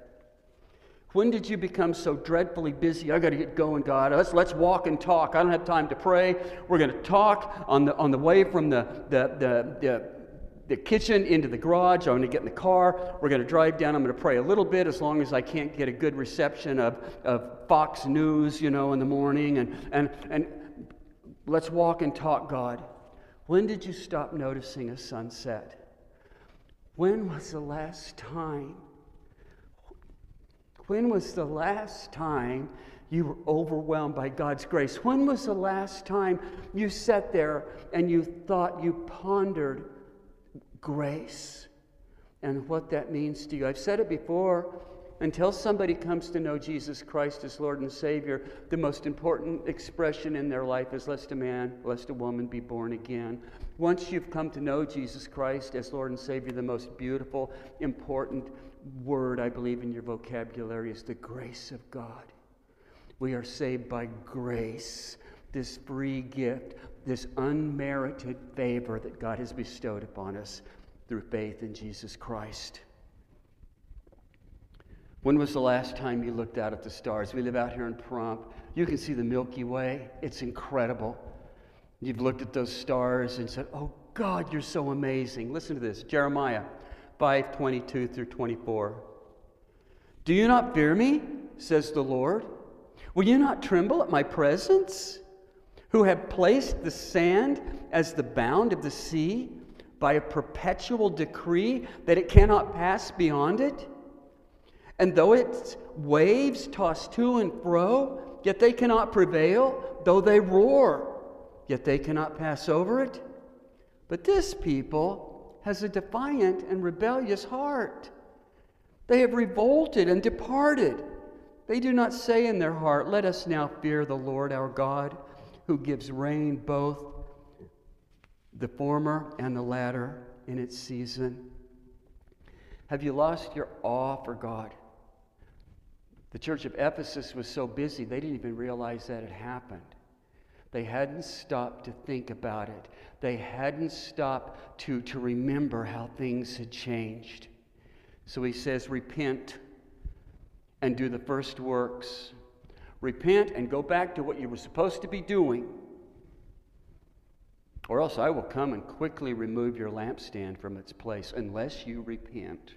S1: When did you become so dreadfully busy? I got to get going, God. Let's, let's walk and talk. I don't have time to pray. We're going to talk on the, on the way from the, the, the, the the kitchen into the garage. I'm going to get in the car. We're going to drive down. I'm going to pray a little bit as long as I can't get a good reception of, of Fox News, you know, in the morning. And, and, and let's walk and talk, God. When did you stop noticing a sunset? When was the last time? When was the last time you were overwhelmed by God's grace? When was the last time you sat there and you thought, you pondered, grace and what that means to you. I've said it before. Until somebody comes to know Jesus Christ as Lord and Savior, the most important expression in their life is lest a man, lest a woman be born again. Once you've come to know Jesus Christ as Lord and Savior, the most beautiful, important word I believe in your vocabulary is the grace of God. We are saved by grace, this free gift this unmerited favor that God has bestowed upon us through faith in Jesus Christ. When was the last time you looked out at the stars? We live out here in Pahrump. You can see the Milky Way. It's incredible. You've looked at those stars and said, "Oh God, you're so amazing." Listen to this. Jeremiah 5:22 through 24. Do you not fear me? says the Lord. Will you not tremble at my presence? who have placed the sand as the bound of the sea by a perpetual decree that it cannot pass beyond it? And though its waves toss to and fro, yet they cannot prevail, though they roar, yet they cannot pass over it. But this people has a defiant and rebellious heart. They have revolted and departed. They do not say in their heart, Let us now fear the Lord our God who gives rain both the former and the latter in its season. Have you lost your awe for God? The church of Ephesus was so busy, they didn't even realize that it happened. They hadn't stopped to think about it. They hadn't stopped to, to remember how things had changed. So he says, Repent and do the first works Repent and go back to what you were supposed to be doing, or else I will come and quickly remove your lampstand from its place unless you repent.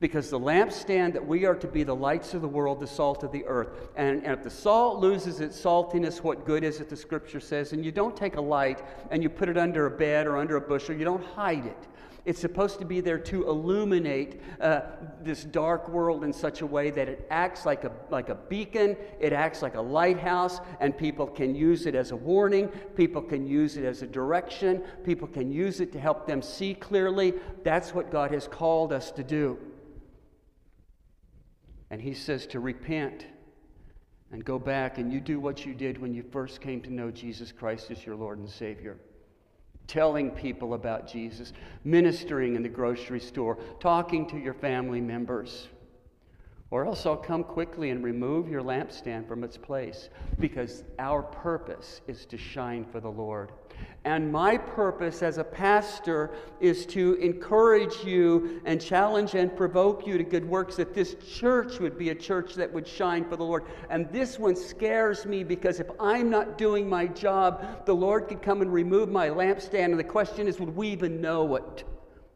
S1: Because the lampstand that we are to be the lights of the world, the salt of the earth. And, and if the salt loses its saltiness, what good is it, the scripture says? And you don't take a light and you put it under a bed or under a bushel, you don't hide it. It's supposed to be there to illuminate uh, this dark world in such a way that it acts like a, like a beacon, it acts like a lighthouse, and people can use it as a warning, people can use it as a direction, people can use it to help them see clearly. That's what God has called us to do. And He says to repent and go back and you do what you did when you first came to know Jesus Christ as your Lord and Savior telling people about Jesus, ministering in the grocery store, talking to your family members. Or else I'll come quickly and remove your lampstand from its place because our purpose is to shine for the Lord. And my purpose as a pastor is to encourage you and challenge and provoke you to good works that this church would be a church that would shine for the Lord. And this one scares me because if I'm not doing my job, the Lord could come and remove my lampstand. And the question is, would we even know it?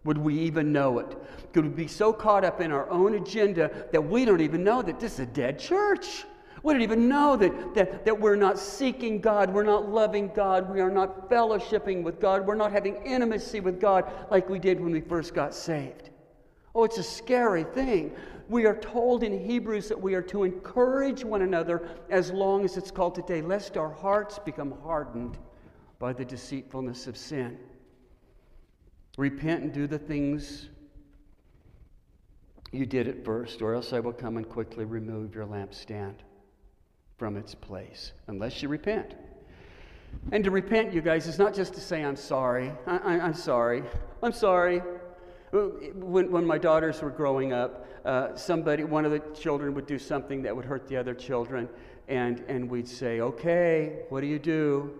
S1: Would we even know it? Could we be so caught up in our own agenda that we don't even know that this is a dead church? We don't even know that, that, that we're not seeking God, we're not loving God, we are not fellowshipping with God, we're not having intimacy with God like we did when we first got saved. Oh, it's a scary thing. We are told in Hebrews that we are to encourage one another as long as it's called today, lest our hearts become hardened by the deceitfulness of sin. Repent and do the things you did at first, or else I will come and quickly remove your lampstand. from its place unless you repent. And to repent, you guys, is not just to say, I'm sorry. I, am sorry. I'm sorry. When, when my daughters were growing up, uh, somebody, one of the children would do something that would hurt the other children, and, and we'd say, Okay, what do you do?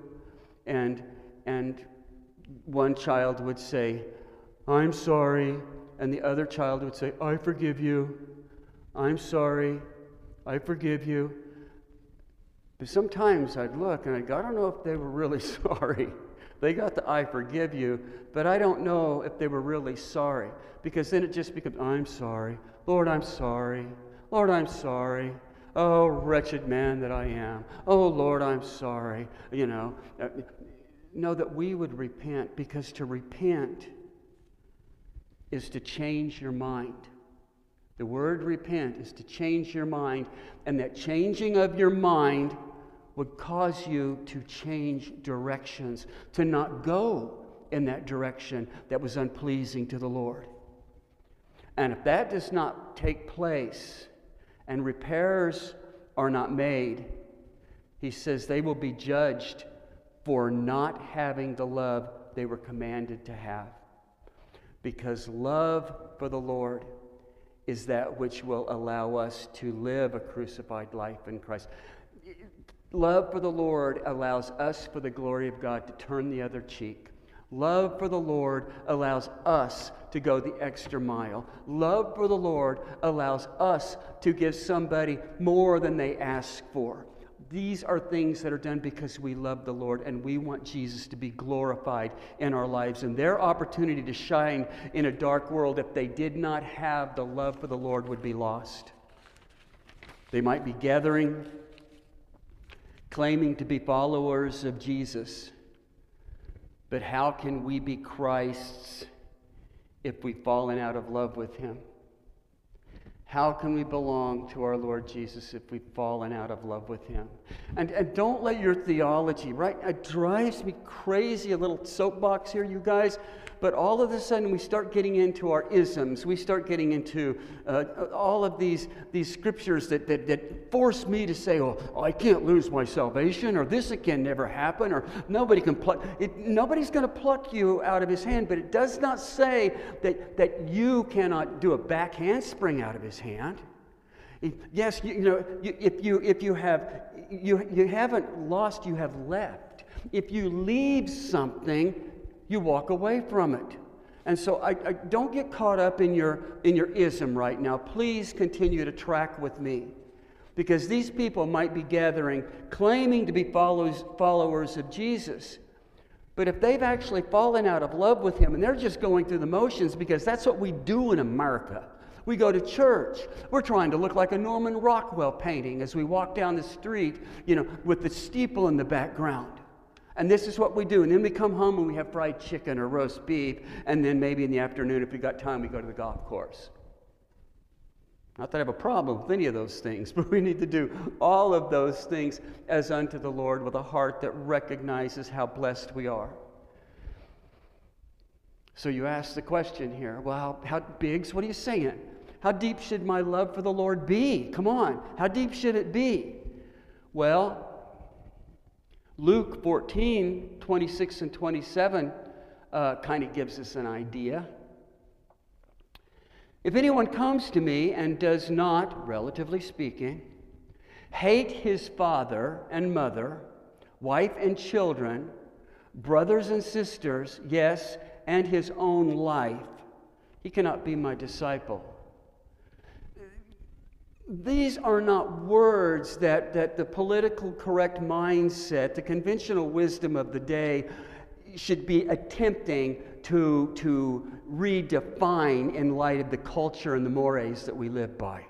S1: And, and one child would say, I'm sorry. And the other child would say, I forgive you. I'm sorry. I forgive you. But sometimes I'd look and I'd go, I don't know if they were really *laughs* sorry. They got the I forgive you, but I don't know if they were really sorry. Because then it just becomes, I'm sorry. Lord, I'm sorry. Lord, I'm sorry. Oh, wretched man that I am. Oh, Lord, I'm sorry. You know, know that we would repent because to repent is to change your mind. The word repent is to change your mind, and that changing of your mind would cause you to change directions, to not go in that direction that was unpleasing to the Lord. And if that does not take place and repairs are not made, he says they will be judged for not having the love they were commanded to have. Because love for the Lord is that which will allow us to live a crucified life in Christ. Love for the Lord allows us, for the glory of God, to turn the other cheek. Love for the Lord allows us to go the extra mile. Love for the Lord allows us to give somebody more than they ask for. These are things that are done because we love the Lord and we want Jesus to be glorified in our lives. And their opportunity to shine in a dark world, if they did not have the love for the Lord, would be lost. They might be gathering claiming to be followers of Jesus. But how can we be Christ's if we've fallen out of love with Him? How can we belong to our Lord Jesus if we've fallen out of love with Him? And, and don't let your theology, right? It drives me crazy, a little soapbox here, you guys. But all of a sudden, we start getting into our isms. We start getting into uh, all of these, these scriptures that, that, that force me to say, oh, I can't lose my salvation, or this can never happen, or nobody can pluck. It, nobody's going to pluck you out of his hand, but it does not say that, that you cannot do a back handspring out of his hand. Yes, you, you know, you, if, you, if you have, you, you haven't lost, you have left. If you leave something, you walk away from it. And so I, I, don't get caught up in your, in your ism right now. Please continue to track with me. Because these people might be gathering, claiming to be followers, followers of Jesus. But if they've actually fallen out of love with him and they're just going through the motions because that's what we do in America. We go to church. We're trying to look like a Norman Rockwell painting as we walk down the street, you know, with the steeple in the background. And this is what we do. And then we come home and we have fried chicken or roast beef. And then maybe in the afternoon, if we got time, we go to the golf course. Not that I have a problem with any of those things, *laughs* but we need to do all of those things as unto the Lord with a heart that recognizes how blessed we are. So you ask the question here well, how, how Biggs, what are you saying? How deep should my love for the Lord be? Come on, how deep should it be? Well, Luke 14, 26 and 27 uh, kind of gives us an idea. If anyone comes to me and does not, relatively speaking, hate his father and mother, wife and children, brothers and sisters, yes, and his own life, he cannot be my disciple. These are not words that, that the political correct mindset, the conventional wisdom of the day, should be attempting to, to redefine in light of the culture and the mores that we live by.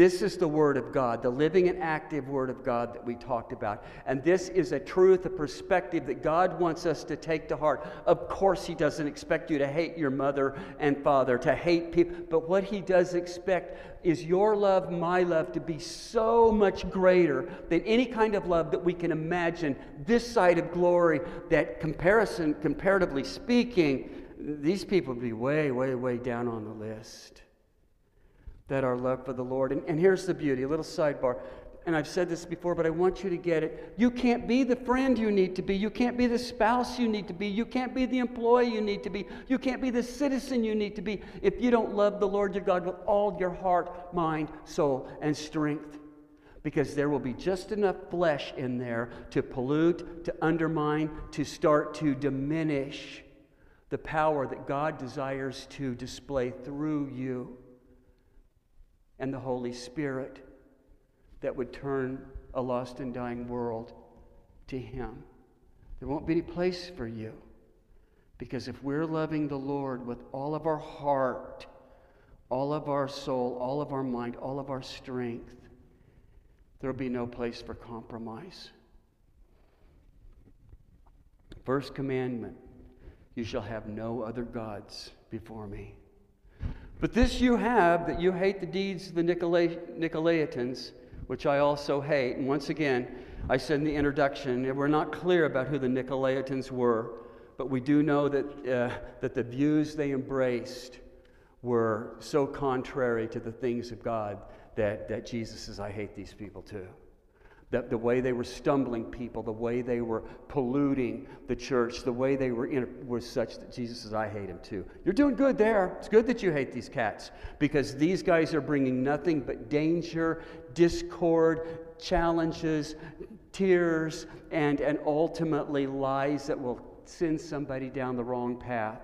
S1: This is the Word of God, the living and active Word of God that we talked about. And this is a truth, a perspective that God wants us to take to heart. Of course, He doesn't expect you to hate your mother and father, to hate people, but what He does expect is your love, my love, to be so much greater than any kind of love that we can imagine this side of glory, that comparison, comparatively speaking, these people would be way, way, way down on the list that our love for the Lord. And, and here's the beauty a little sidebar. and I've said this before, but I want you to get it. You can't be the friend you need to be. You can't be the spouse you need to be. You can't be the employee you need to be. You can't be the citizen you need to be if you don't love the Lord your God with all your heart, mind, soul, and strength. Because there will be just enough flesh in there to pollute, to undermine, to start to diminish the power that God desires to display through you and the Holy Spirit that would turn a lost and dying world to Him. There won't be any place for you. Because if we're loving the Lord with all of our heart, all of our soul, all of our mind, all of our strength, there'll be no place for compromise. First commandment you shall have no other gods before me. But this you have that you hate the deeds of the Nicolaitans, which I also hate. And once again, I said in the introduction, we're not clear about who the Nicolaitans were, but we do know that, uh, that the views they embraced were so contrary to the things of God that, that Jesus says, I hate these people too. The, the way they were stumbling people, the way they were polluting the church, the way they were in, was such that Jesus says, I hate them too. You're doing good there. It's good that you hate these cats because these guys are bringing nothing but danger, discord, challenges, tears, and, and ultimately lies that will send somebody down the wrong path.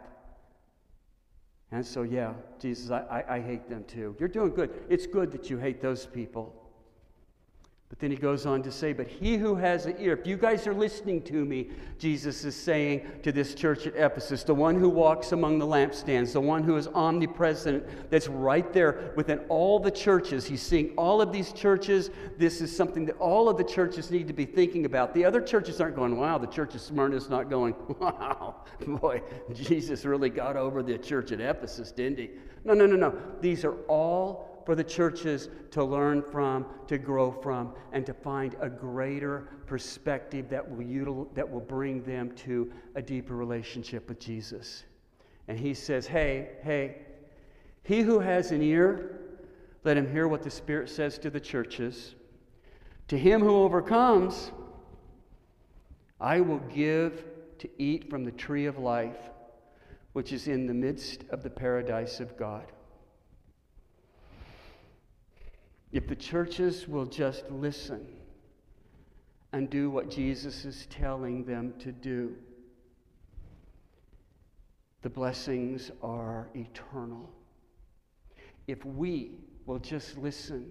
S1: And so, yeah, Jesus, I, I, I hate them too. You're doing good. It's good that you hate those people. But then he goes on to say, But he who has an ear, if you guys are listening to me, Jesus is saying to this church at Ephesus, the one who walks among the lampstands, the one who is omnipresent, that's right there within all the churches. He's seeing all of these churches. This is something that all of the churches need to be thinking about. The other churches aren't going, Wow, the church of Smyrna is not going, *laughs* Wow, boy, Jesus really got over the church at Ephesus, didn't he? No, no, no, no. These are all for the churches to learn from, to grow from, and to find a greater perspective that will, util- that will bring them to a deeper relationship with Jesus. And he says, Hey, hey, he who has an ear, let him hear what the Spirit says to the churches. To him who overcomes, I will give to eat from the tree of life, which is in the midst of the paradise of God. If the churches will just listen and do what Jesus is telling them to do, the blessings are eternal. If we will just listen,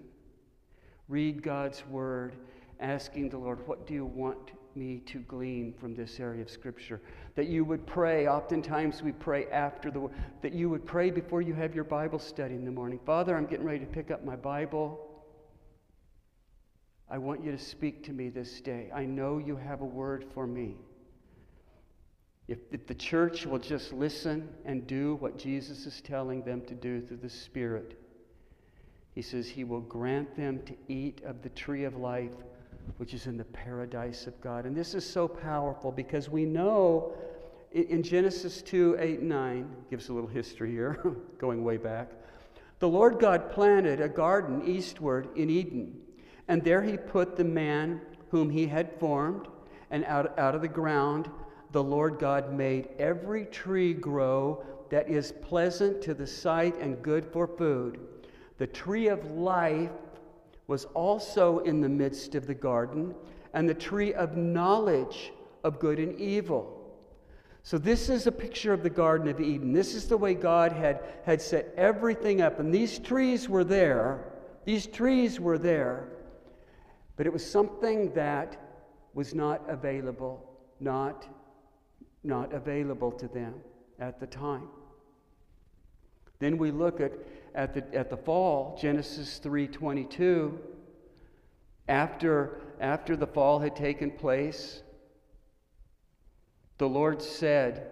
S1: read God's word, asking the Lord, What do you want me to glean from this area of Scripture? That you would pray. Oftentimes we pray after the word, that you would pray before you have your Bible study in the morning. Father, I'm getting ready to pick up my Bible. I want you to speak to me this day. I know you have a word for me. If, if, the church will just listen and do what Jesus is telling them to do through the Spirit, he says he will grant them to eat of the tree of life, which is in the paradise of God. And this is so powerful because we know in Genesis 2 8 9, gives a little history here, *laughs* going way back. The Lord God planted a garden eastward in Eden and there he put the man whom he had formed, and out, out of the ground the Lord God made every tree grow that is pleasant to the sight and good for food. The tree of life was also in the midst of the garden, and the tree of knowledge of good and evil. So, this is a picture of the Garden of Eden. This is the way God had, had set everything up. And these trees were there. These trees were there. But it was something that was not available, not, not available to them at the time. Then we look at, at, the, at the fall, Genesis 3.22. After, after the fall had taken place, the Lord said,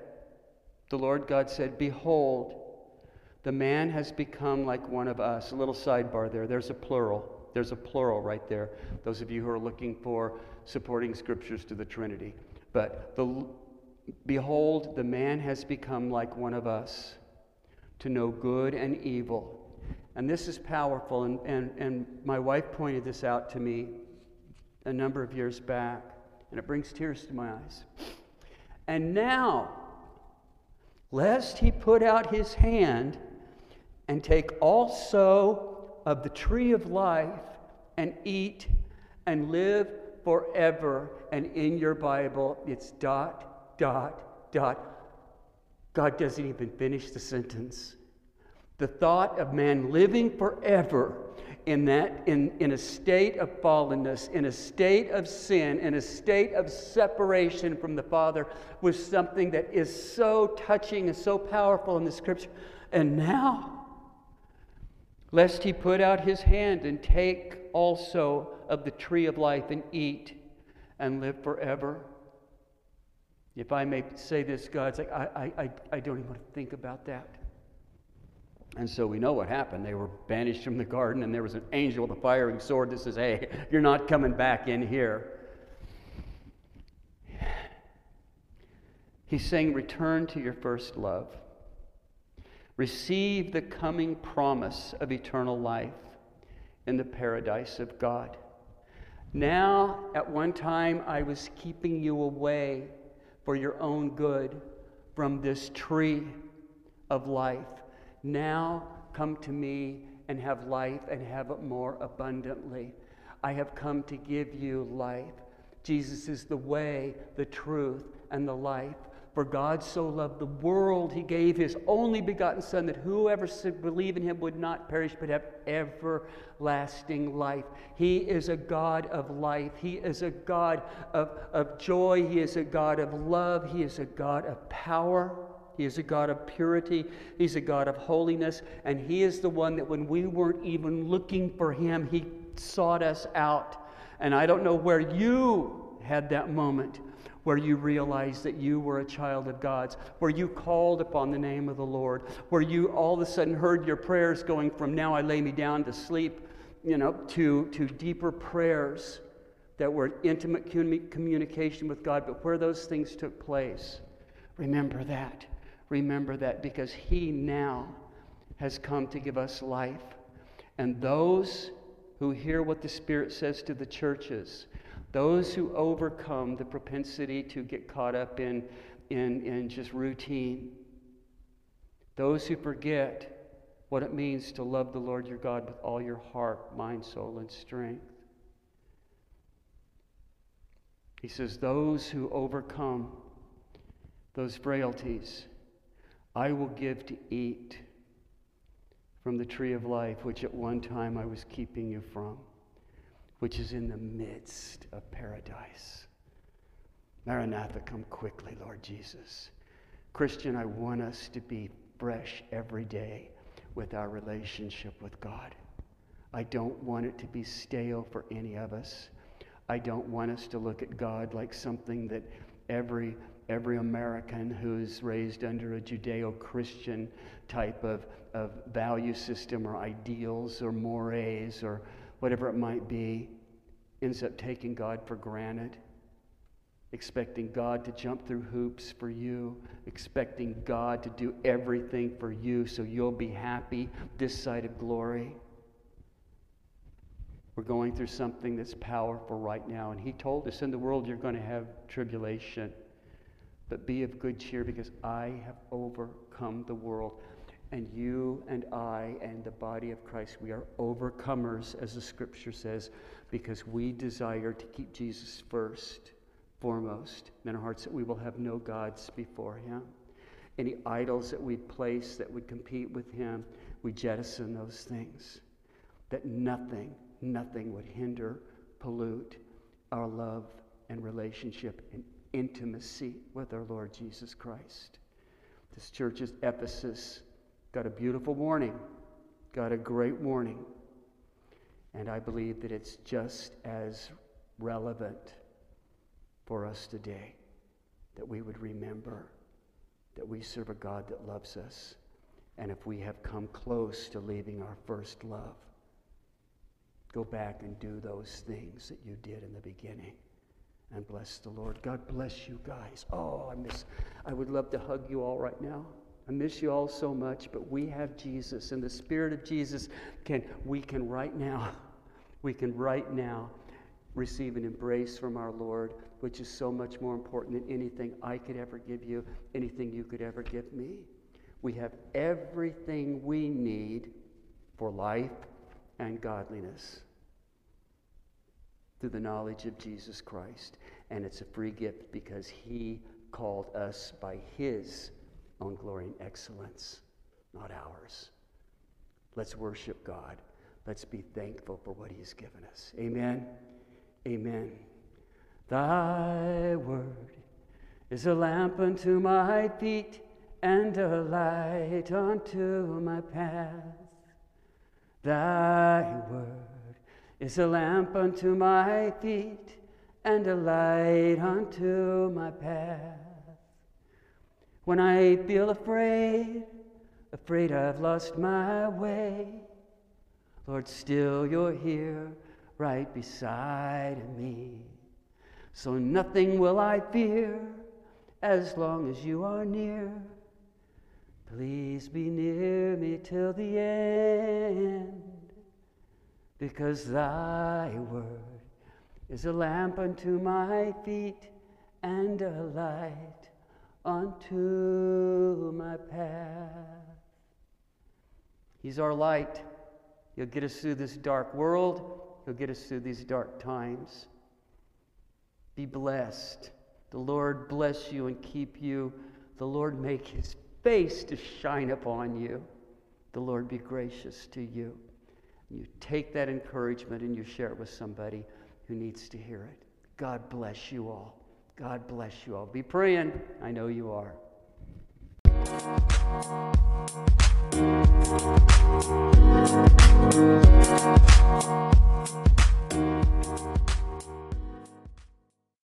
S1: the Lord God said, Behold, the man has become like one of us. A little sidebar there, there's a plural. There's a plural right there. Those of you who are looking for supporting scriptures to the Trinity. But the, behold, the man has become like one of us to know good and evil. And this is powerful. And, and, and my wife pointed this out to me a number of years back, and it brings tears to my eyes. And now, lest he put out his hand and take also of the tree of life and eat and live forever. And in your Bible, it's dot, dot, dot. God doesn't even finish the sentence. The thought of man living forever in that in, in a state of fallenness in a state of sin in a state of separation from the father was something that is so touching and so powerful in the scripture and now lest he put out his hand and take also of the tree of life and eat and live forever if i may say this god's like i, I, I don't even want to think about that and so we know what happened. They were banished from the garden, and there was an angel with a firing sword that says, Hey, you're not coming back in here. He's saying, Return to your first love. Receive the coming promise of eternal life in the paradise of God. Now, at one time, I was keeping you away for your own good from this tree of life. Now come to me and have life and have it more abundantly. I have come to give you life. Jesus is the way, the truth, and the life. For God so loved the world, he gave his only begotten Son, that whoever should believe in him would not perish, but have everlasting life. He is a God of life. He is a God of, of joy. He is a God of love. He is a God of power. He is a God of purity. He's a God of holiness. And He is the one that when we weren't even looking for Him, He sought us out. And I don't know where you had that moment where you realized that you were a child of God's, where you called upon the name of the Lord, where you all of a sudden heard your prayers going from now I lay me down to sleep, you know, to, to deeper prayers that were intimate communication with God, but where those things took place. Remember that. Remember that because He now has come to give us life. And those who hear what the Spirit says to the churches, those who overcome the propensity to get caught up in, in, in just routine, those who forget what it means to love the Lord your God with all your heart, mind, soul, and strength. He says, Those who overcome those frailties, I will give to eat from the tree of life, which at one time I was keeping you from, which is in the midst of paradise. Maranatha, come quickly, Lord Jesus. Christian, I want us to be fresh every day with our relationship with God. I don't want it to be stale for any of us. I don't want us to look at God like something that every every American who's raised under a Judeo Christian type of, of value system or ideals or mores or whatever it might be ends up taking God for granted, expecting God to jump through hoops for you, expecting God to do everything for you so you'll be happy this side of glory. We're going through something that's powerful right now, and He told us in the world you're going to have tribulation. But be of good cheer because I have overcome the world. And you and I and the body of Christ, we are overcomers, as the scripture says, because we desire to keep Jesus first, foremost in our hearts, that we will have no gods before him. Any idols that we place that would compete with him, we jettison those things. That nothing, nothing would hinder, pollute our love and relationship and intimacy with our Lord Jesus Christ. This church is Ephesus. Got a beautiful morning, got a great morning. And I believe that it's just as relevant for us today that we would remember that we serve a God that loves us. And if we have come close to leaving our first love, go back and do those things that you did in the beginning and bless the Lord. God bless you guys. Oh, I miss, I would love to hug you all right now. I miss you all so much, but we have Jesus, and the Spirit of Jesus can, we can right now, *laughs* we can right now receive an embrace from our Lord, which is so much more important than anything I could ever give you, anything you could ever give me. We have everything we need for life and godliness through the knowledge of Jesus Christ. And it's a free gift because He called us by His own glory and excellence, not ours. Let's worship God. Let's be thankful for what He's given us. Amen. Amen. Thy word is a lamp unto my feet and a light unto my path. Thy word is a lamp unto my feet and a light unto my path. When I feel afraid, afraid I've lost my way, Lord, still you're here right beside me. So nothing will I fear as long as you are near. Please be near me till the end, because thy word is a lamp unto my feet and a light unto my path. He's our light. He'll get us through this dark world. He'll get us through these dark times. Be blessed. The Lord bless you and keep you. The Lord make his face to shine upon you. The Lord be gracious to you. You take that encouragement and you share it with somebody who needs to hear it. God bless you all. God bless you I'll Be praying. I know you are.